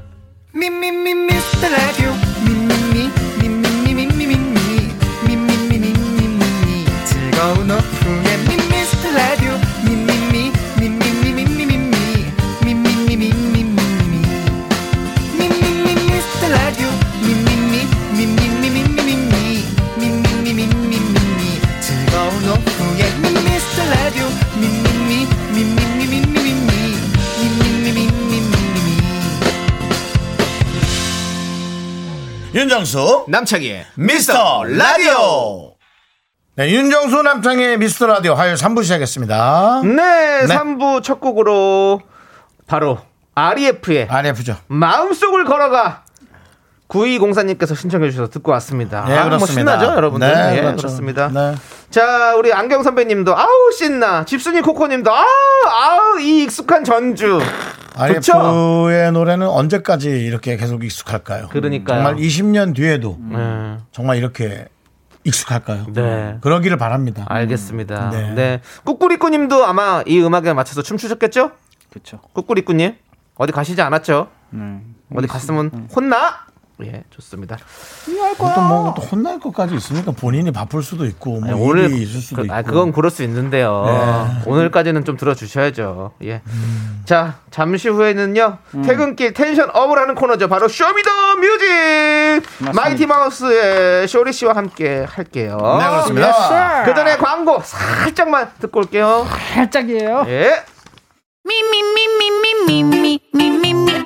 미미미 미스터 라디오 미미미 윤정수 남창희의 미스터 라디오. 네, 윤정수 남창의 미스터 라디오 화요일 3부 시작했습니다. 네, 네. 3부 첫 곡으로 바로 REF의 RF죠. 마음속을 걸어가 9204님께서 신청해 주셔서 듣고 왔습니다. 네, 아, 뭐 그렇습니다. 신나죠, 여러분들? 네, 예, 그렇죠. 그렇습니다. 네. 자, 우리 안경 선배님도 아우 신나. 집순이 코코님도 아우 아우 이 익숙한 전주. RF의 노래는 언제까지 이렇게 계속 익숙할까요? 그러니까요. 정말 20년 뒤에도 네. 정말 이렇게 익숙할까요? 네. 그러기를 바랍니다. 알겠습니다. 네. 네. 꾸꾸리꾸님도 아마 이 음악에 맞춰서 춤추셨겠죠? 그렇죠. 꾸꾸리꾸님 어디 가시지 않았죠? 네. 어디 갔으면 혼나? 예, 좋습니다. 또 뭐, 또 혼날 것까지 있습니까? 본인이 바쁠 수도 있고, 뭐, 아니, 오늘 있을 수도 그, 있고. 아, 그건 그럴 수 있는데요. 네. 오늘까지는 좀 들어주셔야죠. 예. 음. 자, 잠시 후에는요. 퇴근길 tension up을 하는 코너죠. 바로 Show Me the Music! Mighty Mouth의 쇼리 씨와 함께 할게요. 네, 그렇습니다. 그 전에 광고 살짝만 듣고 올게요. 살짝이에요. 예. Me,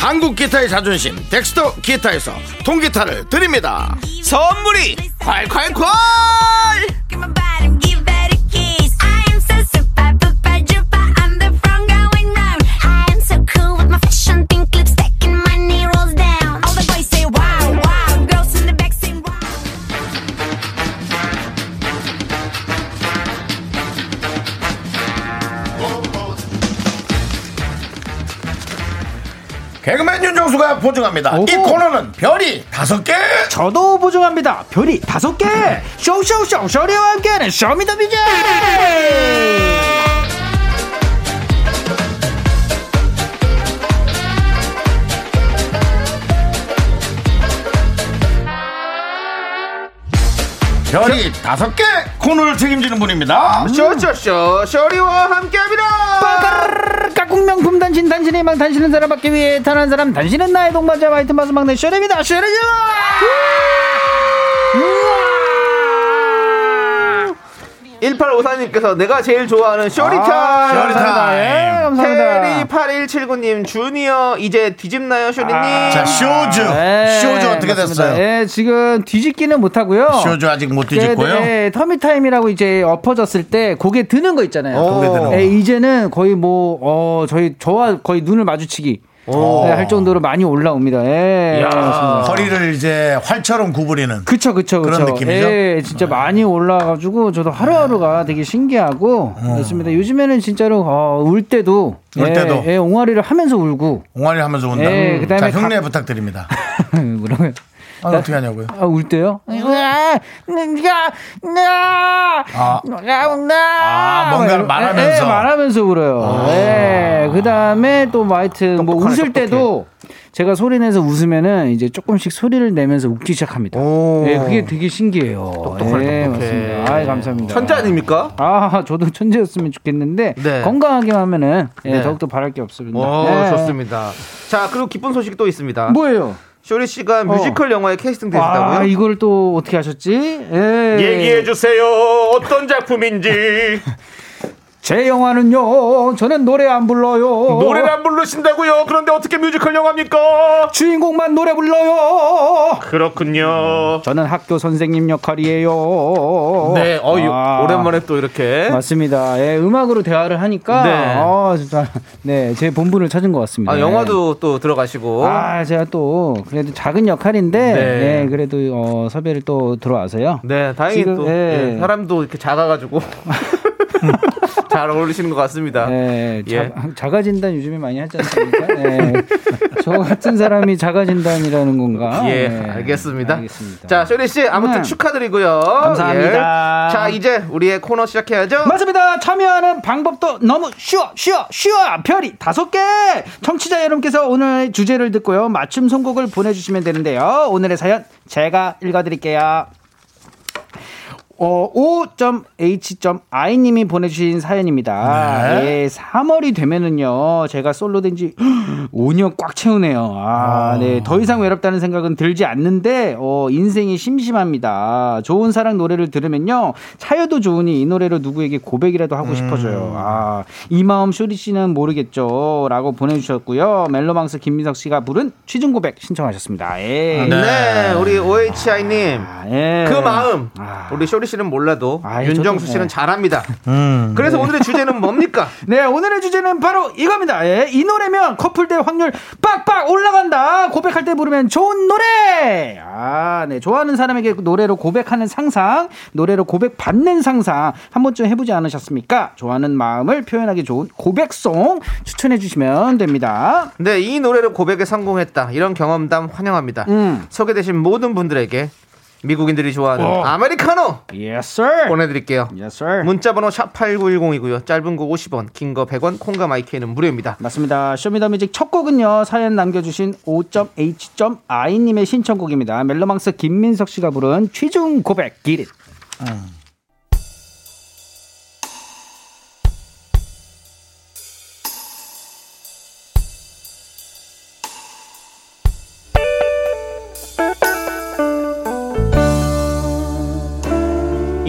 한국 기타의 자존심 덱스터 기타에서 통기타를 드립니다. 선물이 콸콸콸 개그맨 윤정수가 보증합니다. 이 오호. 코너는 별이 다섯 개. 저도 보증합니다. 별이 다섯 개. 쇼쇼쇼 쇼리와 함께하는 Show Me the Music. 별이 다섯 개 코너를 책임지는 분입니다. 쇼쇼쇼 쇼리와 함께합니다 명품 단신 단신의 망 단신은 사람 받기 위해 탄한 사람 단신은 나의 동반자 화이트 마스 막내 쇼리입니다. 쇼리죠. 1854님께서 내가 제일 좋아하는 쇼리타 쇼리 타임. 예, 감사합니다. 테리 8179님 주니어 이제 뒤집나요 쇼리님 자, 쇼즈. 네, 쇼즈 어떻게 맞습니다. 됐어요? 예, 지금 뒤집기는 못하고요. 쇼즈 아직 못 뒤집고요. 네, 터미타임이라고 이제 엎어졌을 때 고개 드는 거 있잖아요. 고개 드는 거. 예, 이제는 거의 뭐, 어, 저희, 저와 거의 눈을 마주치기 네, 할 정도로 많이 올라옵니다. 예. 그렇습니다. 허리를 이제 활처럼 구부리는. 그쵸, 그쵸, 그쵸. 그런 느낌이죠? 네. 예, 진짜 많이 올라가가지고 저도 하루하루가 되게 신기하고 그렇습니다. 요즘에는 진짜로 어, 울 때도 울 예, 때도. 예, 옹알이를 하면서 울고 옹알이 하면서 온다. 예, 자, 그다음에 흉내 각- 부탁드립니다. 그러면 아, 어떻게 하냐고요? 아, 울 때요? 야, 야, 야, 아. 야, 나. 아, 뭔가를 말하면서. 예, 말하면서 울어요. 예. 그 다음에 또뭐 하여튼 뭐 똑똑하네, 웃을 때도 제가 소리 내서 웃으면은 이제 조금씩 소리를 내면서 웃기 시작합니다. 예, 그게 되게 신기해요. 똑똑하네, 예, 똑똑해. 맞습니다. 아, 감사합니다. 천재 아닙니까? 아, 저도 천재였으면 좋겠는데 네. 건강하게 하면은 예, 네. 더욱더 바랄 게 없습니다. 오 예. 좋습니다 자 그리고 기쁜 소식이 또 있습니다 뭐예요? 쇼리 씨가 뮤지컬 영화에 캐스팅 되셨다고요? 아, 이걸 또 어떻게 하셨지? 예. 얘기해 주세요. 어떤 작품인지. 제 영화는요. 저는 노래 안 불러요. 노래를 안 부르신다고요? 그런데 어떻게 뮤지컬 영화입니까? 주인공만 노래 불러요. 그렇군요. 저는 학교 선생님 역할이에요. 네, 어, 유- 아, 오랜만에 또 이렇게. 맞습니다. 예, 음악으로 대화를 하니까 네. 아, 진짜 네, 제 본분을 찾은 것 같습니다. 아, 영화도 또 들어가시고. 아, 제가 또 그래도 작은 역할인데 네. 네, 그래도 어, 섭외를 또 들어와서요. 네, 다행히 지금, 또 예. 예, 사람도 이렇게 작아가지고 잘 어울리시는 것 같습니다. 네, 예. 자, 작아진다는 요즘에 많이 하지 않습니까? 네. 저 같은 사람이 작아진다이라는 건가? 예, 네. 알겠습니다. 알겠습니다. 자, 쇼리 씨 아무튼 음. 축하드리고요. 감사합니다. 예. 자, 이제 우리의 코너 시작해야죠. 맞습니다. 참여하는 방법도 너무 쉬워, 쉬워, 쉬워. 별이 다섯 개. 청취자 여러분께서 오늘 주제를 듣고요. 맞춤 선곡을 보내주시면 되는데요. 오늘의 사연 제가 읽어드릴게요. 어, O.H.I 님이 보내주신 사연입니다. 예, 3월이 되면은요, 제가 솔로 된 지 5년 꽉 채우네요. 아, 네. 더 이상 외롭다는 생각은 들지 않는데, 어, 인생이 심심합니다. 좋은 사랑 노래를 들으면요, 차여도 좋으니 이 노래로 누구에게 고백이라도 하고 싶어져요. 아, 이 마음 쇼리 씨는 모르겠죠. 라고 보내주셨고요. 멜로망스 김민석 씨가 부른 취중 고백 신청하셨습니다. 예. 네, 우리 OHI님. 아, 예. 그 마음 아. 우리 쇼리 씨는 몰라도 아이, 윤정수 저도 씨는 뭐. 잘합니다. 음. 그래서 오늘의 주제는 뭡니까? 네, 오늘의 주제는 바로 이겁니다. 예, 이 노래면 커플 대 확률 빡빡 올라간다. 고백할 때 부르면 좋은 노래. 아, 네, 좋아하는 사람에게 노래로 고백하는 상상, 노래로 고백 받는 상상 한 번쯤 해보지 않으셨습니까? 좋아하는 마음을 표현하기 좋은 고백송 추천해 주시면 됩니다. 네, 이 노래로 고백에 성공했다. 이런 경험담 환영합니다. 음. 소개되신 모든 분들에게 미국인들이 좋아하는 어. 아메리카노 Yes, sir. 보내드릴게요. Yes, sir. 문자번호 샵8910이고요. 짧은 거 50원, 긴 거 100원, 콩과 my K는 무료입니다. 맞습니다. Show Me the Music 첫 곡은요. 사연 남겨주신 O.H.I님의 신청곡입니다. 멜로망스 김민석 씨가 부른 취중 고백 기릿.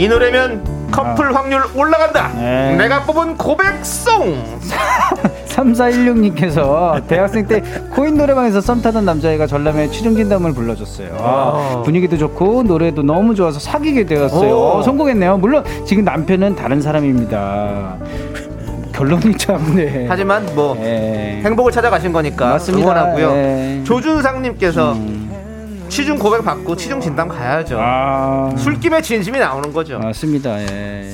이 노래면 커플 확률 올라간다. 네. 내가 뽑은 고백송. 3416님께서 대학생 때 코인 노래방에서 썸 타던 남자애가 전람회 취중진담을 불러줬어요. 아, 분위기도 좋고 노래도 너무 좋아서 사귀게 되었어요. 오. 어, 성공했네요. 물론 지금 남편은 다른 사람입니다. 결론이 참 네. 하지만 뭐 예. 행복을 찾아가신 거니까 맞습니다. 응원하고요. 예. 조준상님께서 취중 고백 받고 취중 진담 가야죠. 아, 술김에 진심이 나오는 거죠. 맞습니다. 예.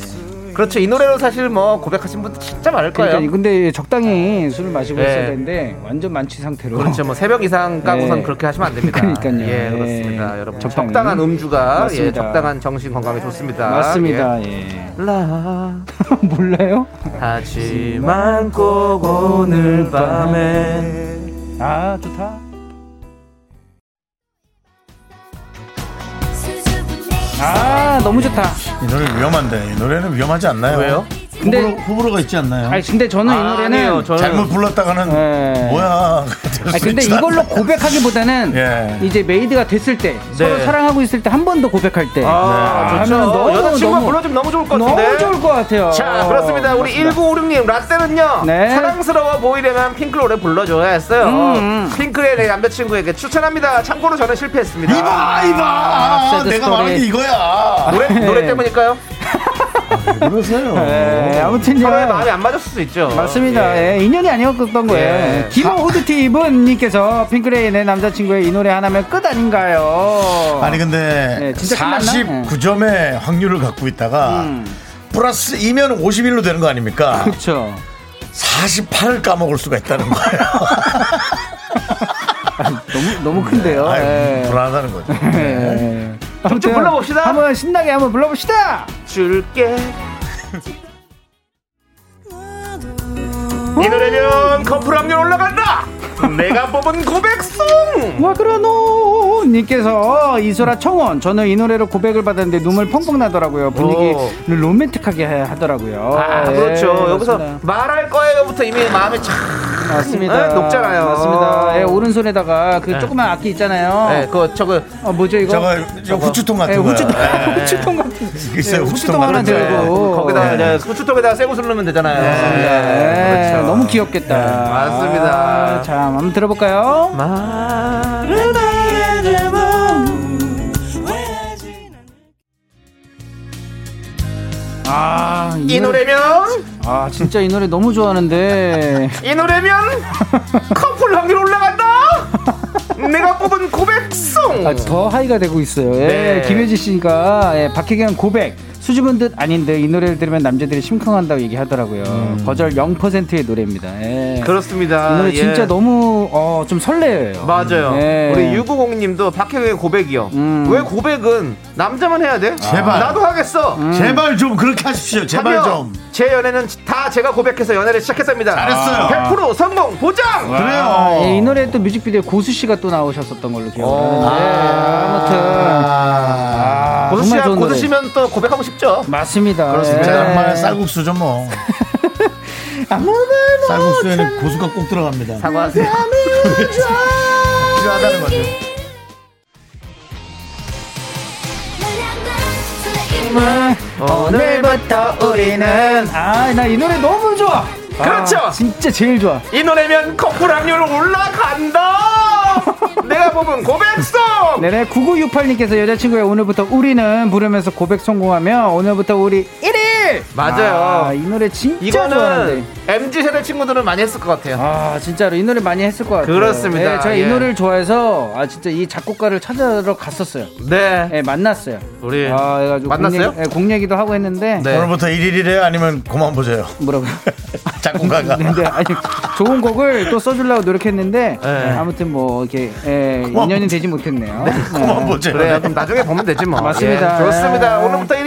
그렇죠. 이 노래로 사실 뭐 고백하신 분들 진짜 많을 거예요. 그러니까 근데 적당히 술을 마시고 네. 있어야 되는데 완전 만취 상태로. 그렇죠. 뭐 새벽 이상 까고선 네. 그렇게 하시면 안 됩니다. 그러니까요. 예, 예. 그렇습니다. 여러분 적당히. 적당한 음주가 예, 맞습니다. 적당한 정신 건강에 좋습니다. 맞습니다. 예. 예. 라 몰라요? 하지만 꼭 오늘 밤에 아 좋다. 아 너무 좋다. 이 노래 위험한데 이 노래는 위험하지 않나요? 왜요? 근데- 호불호, 호불호가 있지 않나요? 아니 근데 저는 이 아, 노래는 아니에요. 저는 잘못 불렀다가는 네. 뭐야? 아니 근데 이걸로 고백하기보다는 예. 이제 made가 됐을 때 서로 사랑하고 있을 때 한 번 더 고백할 때 아, 네. 좋죠. 너무, 여자친구가 너무- 불러주면 너무 좋을 것 같은데. 너무 좋을 것 같아요. 자, 그렇습니다. 우리 1956님, 라떼는요, 네. 사랑스러워 보이려면 핑클 노래 불러줘야 했어요. 음. 핑클의 내 남자친구에게 추천합니다. 참고로 저는 실패했습니다. 이봐 이봐 아, 새드 내가 스토리. 말한 게 이거야. 노래, 노래 때문일까요? 그러세요. 네, 아무튼요. 서로의 마음이 안 맞았을 수 있죠. 맞습니다. 예. 예, 인연이 아니었던 거예요. 예. 김호 후드티 입은 님께서 핑크레이 내 남자친구의 이 노래 하나면 끝 아닌가요? 아니 근데 네, 진짜 끝났나? 49점의 확률을 갖고 있다가 음. 플러스 2면 51로 되는 거 아닙니까? 그렇죠. 48을 까먹을 수가 있다는 거예요. 너무 너무 큰데요. 아유, 예. 불안하다는 거죠. 아무튼 불러봅시다. 한번 신나게 한번 불러봅시다. 줄게. 이 노래면 커플 확률 올라간다! 내가 뽑은 고백송! 와 그러노 님께서 이소라 청원 저는 이 노래로 고백을 받았는데 눈물 펑펑 나더라고요 분위기를 로맨틱하게 하- 하더라고요 아, 예, 그렇죠. 여기서 그렇습니다. 말할 거예요부터 이미 마음에 착 맞습니다. 네, 녹잖아요. 맞습니다. 예, 오른손에다가 그 네. 조그만 악기 있잖아요. 네, 그 저거 어, 뭐죠 이거? 저거 저 후추통 같은 예, 거. 후추통, 후추통 같은. 있어요. 예, 후추통 하나 같은 거. 들고. 거기다가 네. 이제 후추통에다가 쇠구슬 넣으면 되잖아요. 네, 그렇죠. 너무 귀엽겠다. 맞습니다. 아, 자, 한번 들어볼까요? 아, 이 노래면 아, 진짜 이 노래 너무 좋아하는데. 이 노래면 커플 확률 올라간다. 내가 뽑은 고백송. 아, 더 하이가 되고 있어요. 예, 네. 김혜지 씨가 예, 박혜경 고백. 수줍은 듯 아닌데 이 노래를 들으면 남자들이 심쿵한다고 얘기하더라고요. 거절 0%의 노래입니다. 예. 그렇습니다. 이 노래 예. 진짜 너무 어, 좀 설레요. 맞아요. 예. 우리 유구공님도 박혜경의 고백이요. 음. 왜 고백은 남자만 해야 돼? 제발. 나도 하겠어. 음. 제발 좀 그렇게 하십시오. 제발 하며 좀. 제 연애는 다 제가 고백해서 연애를 시작했습니다. 잘했어요. 100% 성공 보장. 그래요. 예, 이 노래 또 뮤직비디오에 고수 씨가 또 나오셨었던 걸로 기억하는데 아. 아무튼 아, 고수 정말 씨가 좋은 노래. 고수시면 또 고백하고 싶죠. 맞습니다. 그렇습니다. 예. 양말에 쌀국수죠 뭐. 쌀국수에는 고수가 꼭 들어갑니다. 사과하세요. 필요하다는 거죠. 오늘부터 우리는 아, 나 이 노래 너무 좋아. 아, 그렇죠. 진짜 제일 좋아. 이 노래면 커플 확률 올라간다. 내가 뽑은 고백송. 네네 9968님께서 여자친구의 오늘부터 우리는 부르면서 고백 성공하며 오늘부터 우리 1 일 맞아요. 아, 이 노래 진짜 이거는 좋아하는데 MZ 세대 친구들은 많이 했을 것 같아요. 아 진짜로 이 노래 많이 했을 것 같아요 그렇습니다. 네, 제가 예. 이 노래를 좋아해서 아 진짜 이 작곡가를 찾아러 갔었어요 네. 네, 만났어요 우리 아, 해가지고 만났어요? 공, 얘기, 공 얘기도 하고 했는데 네. 오늘부터 1일이래요? 아니면 그만 보세요. 뭐라고요? 작곡가가. 근데 아니 좋은 곡을 또 써주려고 노력했는데 네. 아무튼 뭐 이렇게 예, 인연이 되지 못했네요 그만 네. 보세요. 그래요. 그럼 나중에 보면 되지 뭐. 맞습니다. 예, 좋습니다. 네. 오늘부터 1위는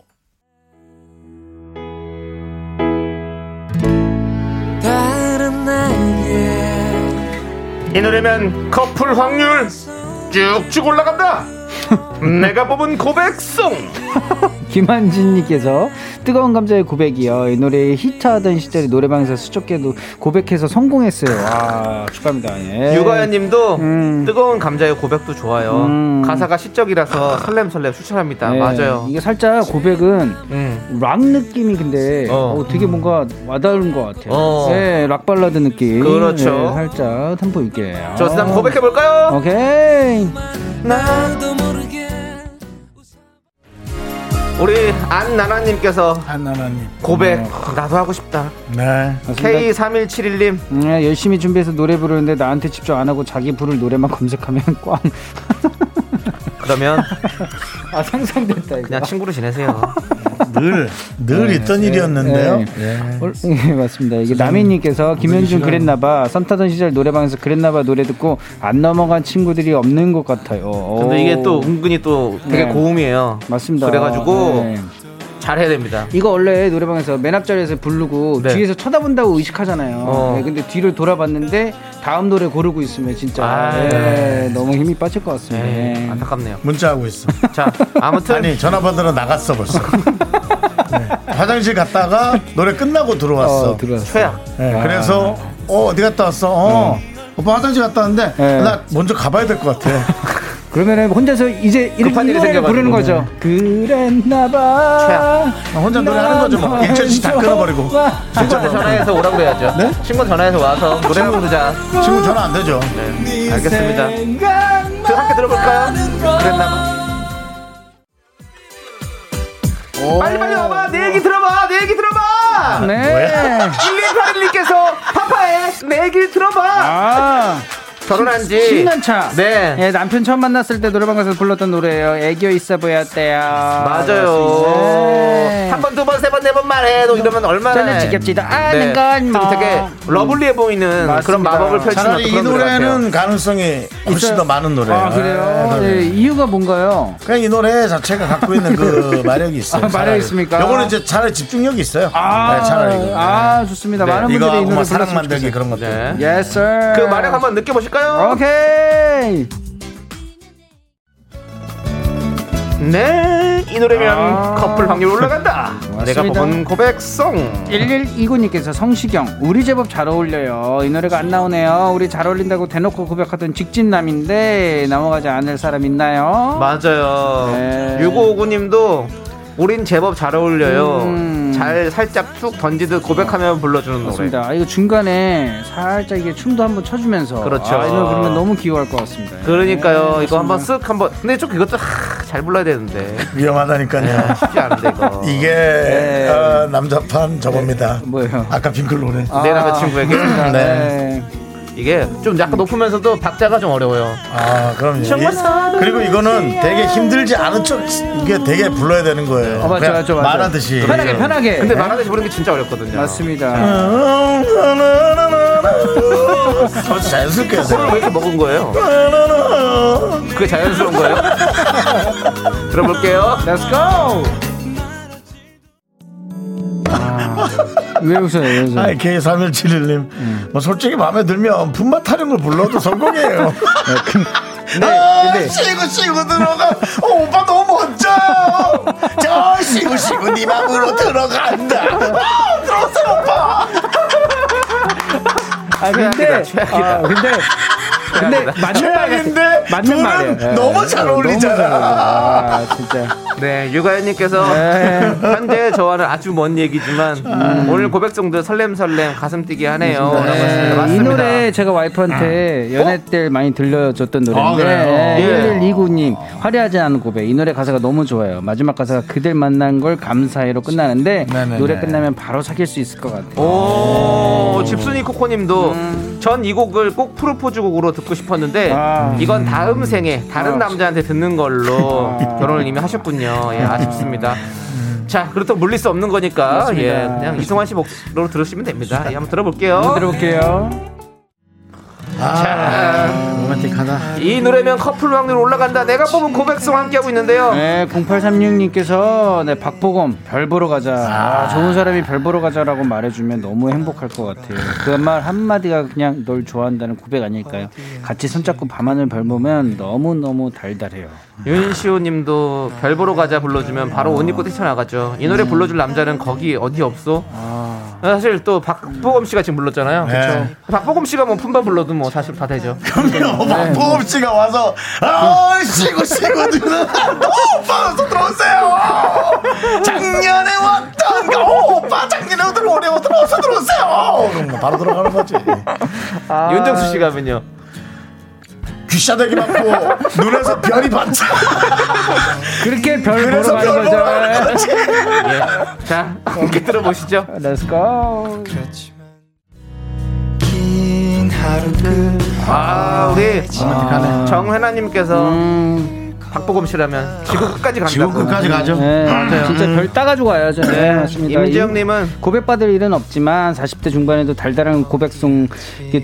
이 노래면 커플 확률 쭉쭉 올라간다. 내가 뽑은 고백송. 김한진님께서 뜨거운 감자의 고백이요. 이 노래 히트하던 시절에 노래방에서 수줍게도 고백해서 성공했어요. 와 축하합니다. 예. 유가연님도 음. 뜨거운 감자의 고백도 좋아요. 음. 가사가 시적이라서 설렘설렘 추천합니다. 예, 맞아요. 이게 살짝 고백은 음. 락 느낌이 근데 어. 어, 되게 뭔가 와닿은 것 같아요. 어. 네, 락 발라드 느낌. 그렇죠. 예, 살짝 템포 있게. 좋습니다. 아. 한번 고백해 볼까요? 오케이. 우리 안나나님께서 한나나님. 고백 나도 하고 싶다. 네. K3171님 음, 열심히 준비해서 노래 부르는데 나한테 집중 안 하고 자기 부를 노래만 검색하면 꽝. 그러면 아 상상됐다 이거. 그냥 친구로 지내세요. 늘, 늘 있던 일이었는데요. 네. 예. 어, 예, 맞습니다. 이게 남희님께서 김현준 그랬나봐. 썸 타던 시절 노래방에서 그랬나봐 노래 듣고 안 넘어간 친구들이 없는 것 같아요. 오. 근데 이게 또 은근히 또 되게 네. 고음이에요. 맞습니다. 그래가지고 네. 잘해야 됩니다. 이거 원래 노래방에서 맨 앞자리에서 부르고 네. 뒤에서 쳐다본다고 의식하잖아요. 어. 네, 근데 뒤를 돌아봤는데 다음 노래 고르고 있으면 진짜 아, 네, 너무 힘이 빠질 것 같습니다. 네, 네. 안타깝네요. 문자하고 있어. 자, 아무튼 아니, 전화 받으러 나갔어, 벌써. 네. 화장실 갔다가 노래 끝나고 들어왔어. 어, 들어왔어. 최악. 네, 그래서, 어, 어디 갔다 왔어? 어. 오빠 화장실 갔다 왔는데, 네. 나 먼저 가봐야 될 것 같아. 그러면은 혼자서 이제 이런 급한 일이 노래를. 부르는 거죠. 그랬나봐. 최악. 혼자 노래하는 거죠, 뭐. 난 일천씩 다널 끊어버리고. 좋아. 친구한테 전화해서 오라고 그래야죠. 네? 친구 전화해서 와서 노래 부르자. 친구 전화 안 되죠. 네, 알겠습니다. 저 함께 들어볼까요? 그랬나봐. 빨리 빨리 와봐. 내 얘기 들어봐. 내 얘기 들어봐. 네. 1281님께서 파파의 내 얘기 들어봐. 아. 결혼한 지 10년 차. 네. 예, 남편 처음 만났을 때 노래방 가서 불렀던 노래예요. 애교 있어 보였대요. 맞아요. 네. 한 번, 두 번, 세 번, 네 번 말해. 너 이러면 얼마나. 저는 지겹지도 않은 건 뭐. 되게 러블리해 보이는 맞습니다. 그런 마법을 펼치는 이 노래. 노래는 가능성이 훨씬 있어요? 더 많은 노래예요. 아, 그래요? 네, 예, 네. 이유가 뭔가요? 그냥 이 노래 자체가 갖고 있는 그 마력이 있어요. 아, 마력이 차라리. 있습니까? 요거는 이제 차라리 집중력이 있어요. 아, 네, 차라리 이거. 아, 좋습니다. 네, 많은 분들이 이 하고 노래 막 사랑 만들기. 그런 것들. 네. Yes, sir. 그 마력 한번 느껴보실까요? 오케이. 네, 이 노래면 아. 커플 확률 올라간다. 내가 맞습니다. 뽑은 고백송. 1129님께서 성시경 우리 제법 잘 어울려요 이 노래가 안 나오네요 우리 잘 어울린다고 대놓고 고백하던 직진남인데 넘어가지 않을 사람 있나요? 맞아요. 네. 6559님도 우린 제법 잘 어울려요. 음. 잘 살짝 툭 던지듯 고백하면 불러주는 노래. 맞습니다 아, 이거 중간에 살짝 이게 춤도 한번 쳐주면서 그렇죠. 아, 이 노래 부르면 너무 귀여울 것 같습니다 그러니까요. 네, 이거 한번. 쓱 한번. 근데 좀 이것도 하, 잘 불러야 되는데 위험하다니까요. 쉽지 않은데 이거. 이게 네. 어, 남자판 저겁니다. 뭐예요? 아까 핑클 노래. 내 남자친구에게 아, 네. 네. 이게 좀 약간 높으면서도 박자가 좀 어려워요. 아, 그럼요. 정말 이- 그리고 이거는 되게 힘들지 않은 척 이게 되게 불러야 되는 거예요. 어, 맞죠, 맞죠, 맞죠. 말하듯이. 편하게 편하게 근데 말하듯이 부르는 게 진짜 어렵거든요. 맞습니다 저 자연스럽게 코를 하세요. 왜 이렇게 먹은 거예요? 그게 자연스러운 거예요? 들어볼게요. Let's go 왜 웃어요 왜 웃어요 아이, K3171님. 뭐, 솔직히 마음에 들면 분맛 타령을 불러도 성공이에요. 네, 아, 근데 쉬고 쉬고 들어가. 어, 오빠 너무 멋져. 저 쉬고 쉬고 네 맘으로 들어간다. 아, 들어오세요, 오빠. 아 근데 최악이다, 최악이다. 아, 근데 근데 맞는 말 최악인데 맞는 말이에요. 예. 너무 잘 어울리잖아. 아 진짜. 네, 유가연님께서 네. 현재 저와는 아주 먼 얘기지만 오늘 고백송도 설렘설렘 가슴 뛰게 하네요. 했습니다. 네, 이. 노래 제가 와이프한테 연애 때 많이 들려줬던 아, 노래인데 그래요? 예. 1129님 화려하지 않은 고백 이 노래 가사가 너무 좋아요 마지막 가사가 그댈 만난 걸 감사해로 끝나는데 네네네. 노래 끝나면 바로 사귈 수 있을 것 같아요 오, 집순이 코코님도 전이 곡을 꼭 프로포즈 곡으로 듣고 싶었는데 아. 이건 다음 생에 다른 아, 남자한테 듣는 걸로 아. 결혼을 이미 하셨군요. 예, 아쉽습니다. 자, 그렇다고 물릴 수 없는 거니까 맞습니다. 예, 그냥 이승환 씨 목소리로 들으시면 됩니다. 예, 한번 들어볼게요. 들어볼게요 아, 로man틱하다. 이 노래면 커플 확률 올라간다. 내가 뽑은 고백송 함께하고 있는데요. 네, 0836님께서 네, 박보검 별 보러 가자. 아, 좋은 사람이 별 보러 가자라고 말해주면 너무 행복할 것 같아요. 그 말 한마디가 그냥 널 좋아한다는 고백 아닐까요? 같이 손잡고 밤하늘 별 보면 너무너무 달달해요. 윤시호 님도 별 보러 가자 불러주면 바로 옷 입고 뛰쳐나가죠. 이 노래 불러줄 남자는 거기 어디 없어? 사실 또 박보검 씨가 지금 불렀잖아요. 네. 그렇죠. 박보검 씨가 뭐 품바 불러도 뭐 사실 다 되죠. 그럼요. 박보검 씨가 와서, 아, 쉬고 쉬고 누나, 오빠 어서 들어오세요. 작년에 왔던, 거, 어, 오빠 작년에 오던 올해 어서 들어오세요. 그럼 뭐 바로 들어가는 거지. 윤정수 씨가 하면요. 귀샤대기 맞고 눈에서 별이 반짝. 그렇게 별 보러 가는 거죠. 예. 자, 함께 들어보시죠. Let's go. 긴 하루 끝 아, 우리 아. 정회나님께서 음, 박보검 씨라면 지구 끝까지 간다고. 지구 끝까지 가죠. 네, 진짜 별 따가지고 와야죠. 네, 맞습니다. 임지영님은 고백받을 일은 없지만 40대 중반에도 달달한 고백송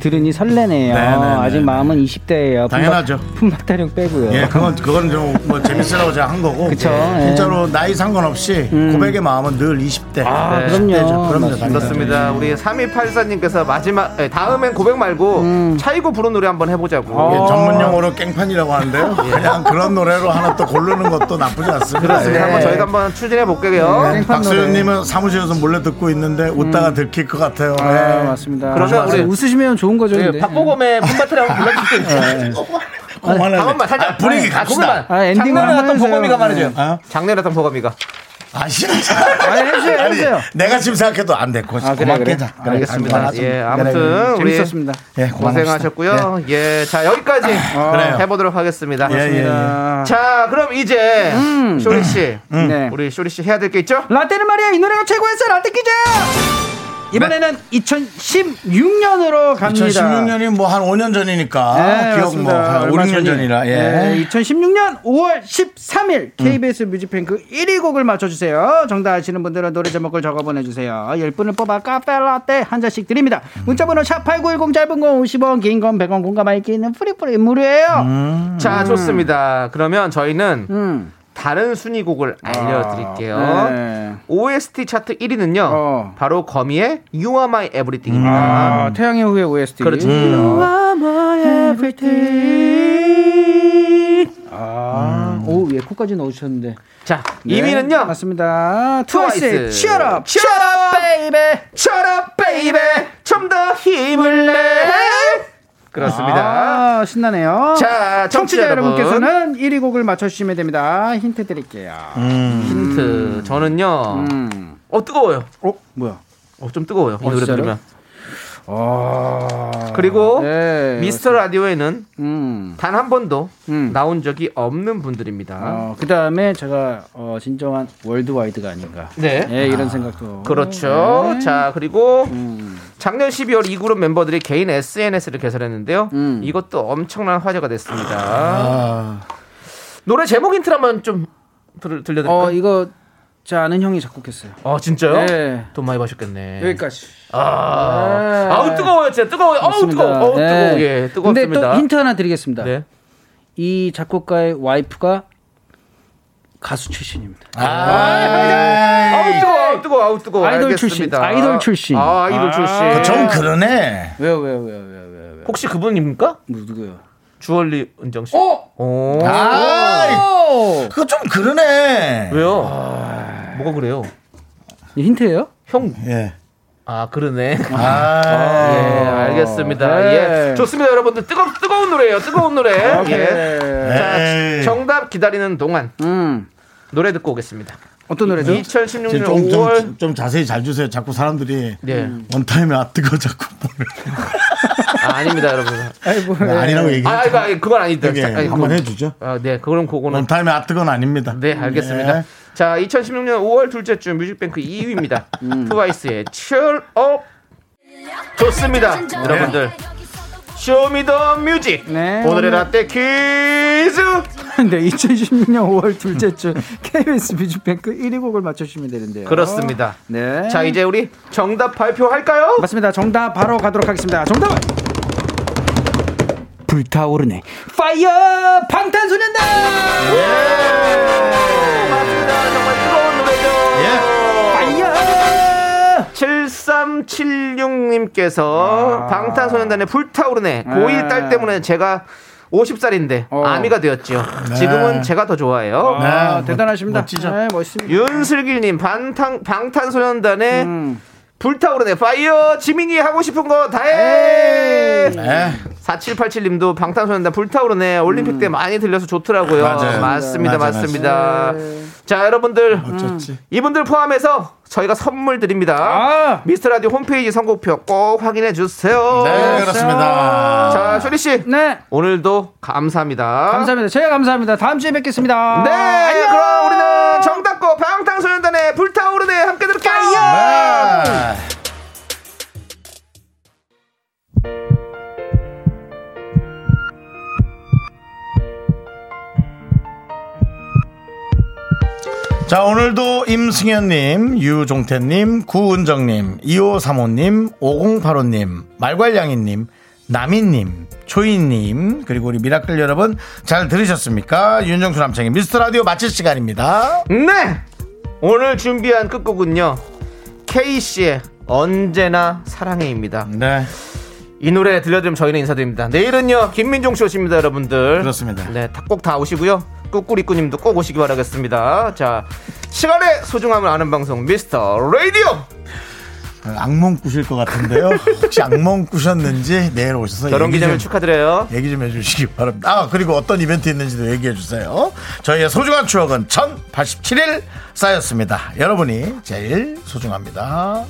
들으니 설레네요. 네네네. 아직 마음은 20대예요. 당연하죠. 품바타령 빼고요. 예, 그건 그건 좀뭐 재밌으라고 제가 한 거고. 그쵸, 예, 예. 진짜로 나이 상관없이 고백의 마음은 늘 20대. 아, 네. 그럼요. 그럼요. 그렇습니다. 우리 3284님께서 마지막 예, 다음엔 고백 말고 음. 차이고 부른 노래 한번 해보자고. 어. 예, 전문 용어로 깽판이라고 하는데요. 그냥 그런 노래 로 하나 또 고르는 것도 나쁘지 않습니다. 그렇습니다. 예. 한번 저희가 한번 추진해 볼게요. 네. 깽판 박소연님은 사무실에서 몰래 듣고 있는데 웃다가 들킬 것 같아요. 아, 예. 맞습니다. 그러면 아, 우리- 웃으시면 좋은 거죠. 예, 근데. 박보검의 품바트를 한번 불러주세요. 그만할래. 한번만 살짝 아, 분위기 아, 갑시다. 아, 엔딩을 한번 어떤. 보검이가 말이죠. 어? 작년에 어떤 보검이가. 아, 싫어. 아니, 해주세요, 해주세요. 내가 지금 생각해도 안 돼. 고, 아, 그래, 그만 그래. 그래, 알겠습니다. 예, 아무튼 그래. 우리 재밌었습니다. 예. 고생하셨고요. 예, 자 여기까지 그래요. 해보도록 하겠습니다. 예, 예, 예. 아, 자, 그럼 이제 쇼리 씨, 네. 우리 쇼리 씨 해야 될 게 있죠? 라떼는 말이야 이 노래가 최고였어 라떼 퀴즈 이번에는 2016년으로 갑니다. 2016년이 뭐 한 5년 전이니까 네, 기억 뭐 맞습니다. 한 5, 얼마 6년 전이. 전이라 예. 네, 2016년 5월 13일 KBS 뮤직뱅크 1위 곡을 맞춰주세요. 정답 아시는 분들은 노래 제목을 적어 보내주세요. 10분을 뽑아 카페라떼 한 잔씩 드립니다. 문자번호 샵8910 짧은 건 50원 긴 건 100원 콩과 my K는 free free 무료예요. 자, 좋습니다. 그러면 저희는 음. 다른 순위곡을 알려드릴게요. 아, 네. OST 차트 1위는요. 어. 바로 거미의 You Are My Everything입니다. 아, 태양의 후예 OST. 그렇죠. 음. everything. 아, 오, 예, 코까지 넣으셨는데. 자, 네, 2위는요. 맞습니다. 트와이스의 트와이스. Cheer Up. Cheer up, baby. Cheer up, baby. 좀 더 힘을 내. 그렇습니다. 아, 신나네요. 자, 청취자 청취자 여러분. 여러분께서는 1위 곡을 맞춰주시면 됩니다. 힌트 드릴게요. 힌트. 저는요. 음. 어, 뜨거워요. 어, 뭐야? 어, 좀 뜨거워요. 이 어, 노래 진짜로? 들으면. 아. 그리고 네. 미스터 라디오에는 음. 단한 번도 음. 나온 적이 없는 분들입니다. 어, 그 다음에 제가 어, 진정한 월드와이드가 아닌가. 네. 예, 이런 생각도. 그렇죠. 네. 자, 그리고 음. 작년 12월 이 그룹 멤버들이 개인 SNS를 개설했는데요. 음. 이것도 엄청난 화제가 됐습니다. 아, 노래 제목 힌트 한번 좀 들, 들려드릴까요? 어, 이거 제 아는 형이 작곡했어요. 아, 진짜요? 네. 돈 많이 버셨겠네. 여기까지. 아, 네. 아우 뜨거워요, 진짜 뜨거워요. 아우. 뜨거워, 아우 네. 뜨거워, 예, 뜨겁습니다. 근데 또 힌트 하나 드리겠습니다. 네. 이 작곡가의 와이프가 가수 출신입니다. 아우 뜨거워, 아우 뜨거워, 아우 뜨거워. 아이돌 알겠습니다. 출신, 아이돌 출신. 아, 아이돌 아. 출신. 좀 그러네. 왜요, 왜요, 왜요, 왜요, 왜요? 왜요? 혹시 그분입니까? 뭐, 누구요? 주얼리 은정 씨. 어? 오. 아, 오! 그거 좀 그러네. 왜요? 뭐가 그래요? 이 힌트예요? 형. 예. 아, 그러네. 아, 예, 알겠습니다. 네. 예. 좋습니다, 여러분들. 뜨거, 뜨거운 노래예요. 뜨거운 노래. 예. 자, 에이. 정답 기다리는 동안 음. 노래 듣고 오겠습니다. 어떤 노래죠? 2016년 좀, 좀, 5월. 좀, 좀 자세히 잘 주세요. 자꾸 사람들이 네. 원타임에 아 뜨거 자꾸. 아, 아닙니다, 여러분. 아니, 뭐, 아니라고 얘기해. 아, 아니, 그건 아니다. 예, 자, 아니, 한번 해주죠. 아, 네, 그럼 그거는. 원타임에 아 뜨거는 아닙니다. 네, 알겠습니다. 예. 자, 2016년 5월 둘째 주 뮤직뱅크 2위입니다. 음. 트와이스의 Cheer Up. 좋습니다, 여러분들. Show Me the Music. 네, 오늘의 오늘- 라떼 퀴즈. 네, 2016년 5월 둘째 주 KBS 뮤직뱅크 1위 곡을 맞춰주시면 되는데요. 그렇습니다. 네. 자, 이제 우리 정답 발표할까요? 맞습니다. 정답 바로 가도록 하겠습니다. 정답! 불타오르네. Fire! 방탄소년단! 맞습니다. 정말 뜨거운 노래죠. Fire! 7376님께서 아. 방탄소년단의 불타오르네 고1 딸 때문에 제가 50살인데 어. 아미가 되었죠. 지금은 제가 더 좋아해요. 아, 네, 대단하십니다. 멋지죠. 네, 멋있습니다. 윤슬기님 방탄 방탄소년단의 음. 불타오르네 Fire 지민이 하고 싶은 거 다 해. 네. 4787님도 방탄소년단 불타오르네 올림픽 때 많이 들려서 좋더라고요. 맞아요. 맞습니다, 맞아, 맞습니다. 네. 자, 여러분들 어쩌지? 이분들 포함해서 저희가 선물 드립니다. 아. 미스터 라디오 홈페이지 선곡표 꼭 확인해 주세요. 네, 그렇습니다. 자, 쇼리 씨 네. 오늘도 감사합니다. 감사합니다. 제가 감사합니다. 다음 주에 뵙겠습니다. 네, 안녕! 그럼 우리는 정답고 방탄소년단의 불타오르네 함께 들을게요. 네. 자, 오늘도 임승현님, 유종태님, 구은정님, 2535님, 5085님, 말괄량이님, 나미님, 초이님, 그리고 우리 미라클 여러분 잘 들으셨습니까? 윤정수 남창희의 미스터 라디오 마칠 시간입니다. 네, 오늘 준비한 끝곡은요 K 씨의 언제나 사랑해입니다. 네. 이 노래 들려드리면 저희는 인사드립니다. 내일은요 김민종 씨 오십니다, 여러분들. 그렇습니다. 네, 꼭 다 오시고요. 꾸꾸리꾸님도 꼭 오시기 바라겠습니다. 자, 시간의 소중함을 아는 방송 미스터 라디오. 악몽 꾸실 것 같은데요. 혹시 악몽 꾸셨는지 내일 오셔서 결혼 기념일 좀, 축하드려요. 얘기 좀 해주시기 바랍니다. 아 그리고 어떤 이벤트 있는지도 얘기해 주세요. 저희의 소중한 추억은 1087일 쌓였습니다. 여러분이 제일 소중합니다.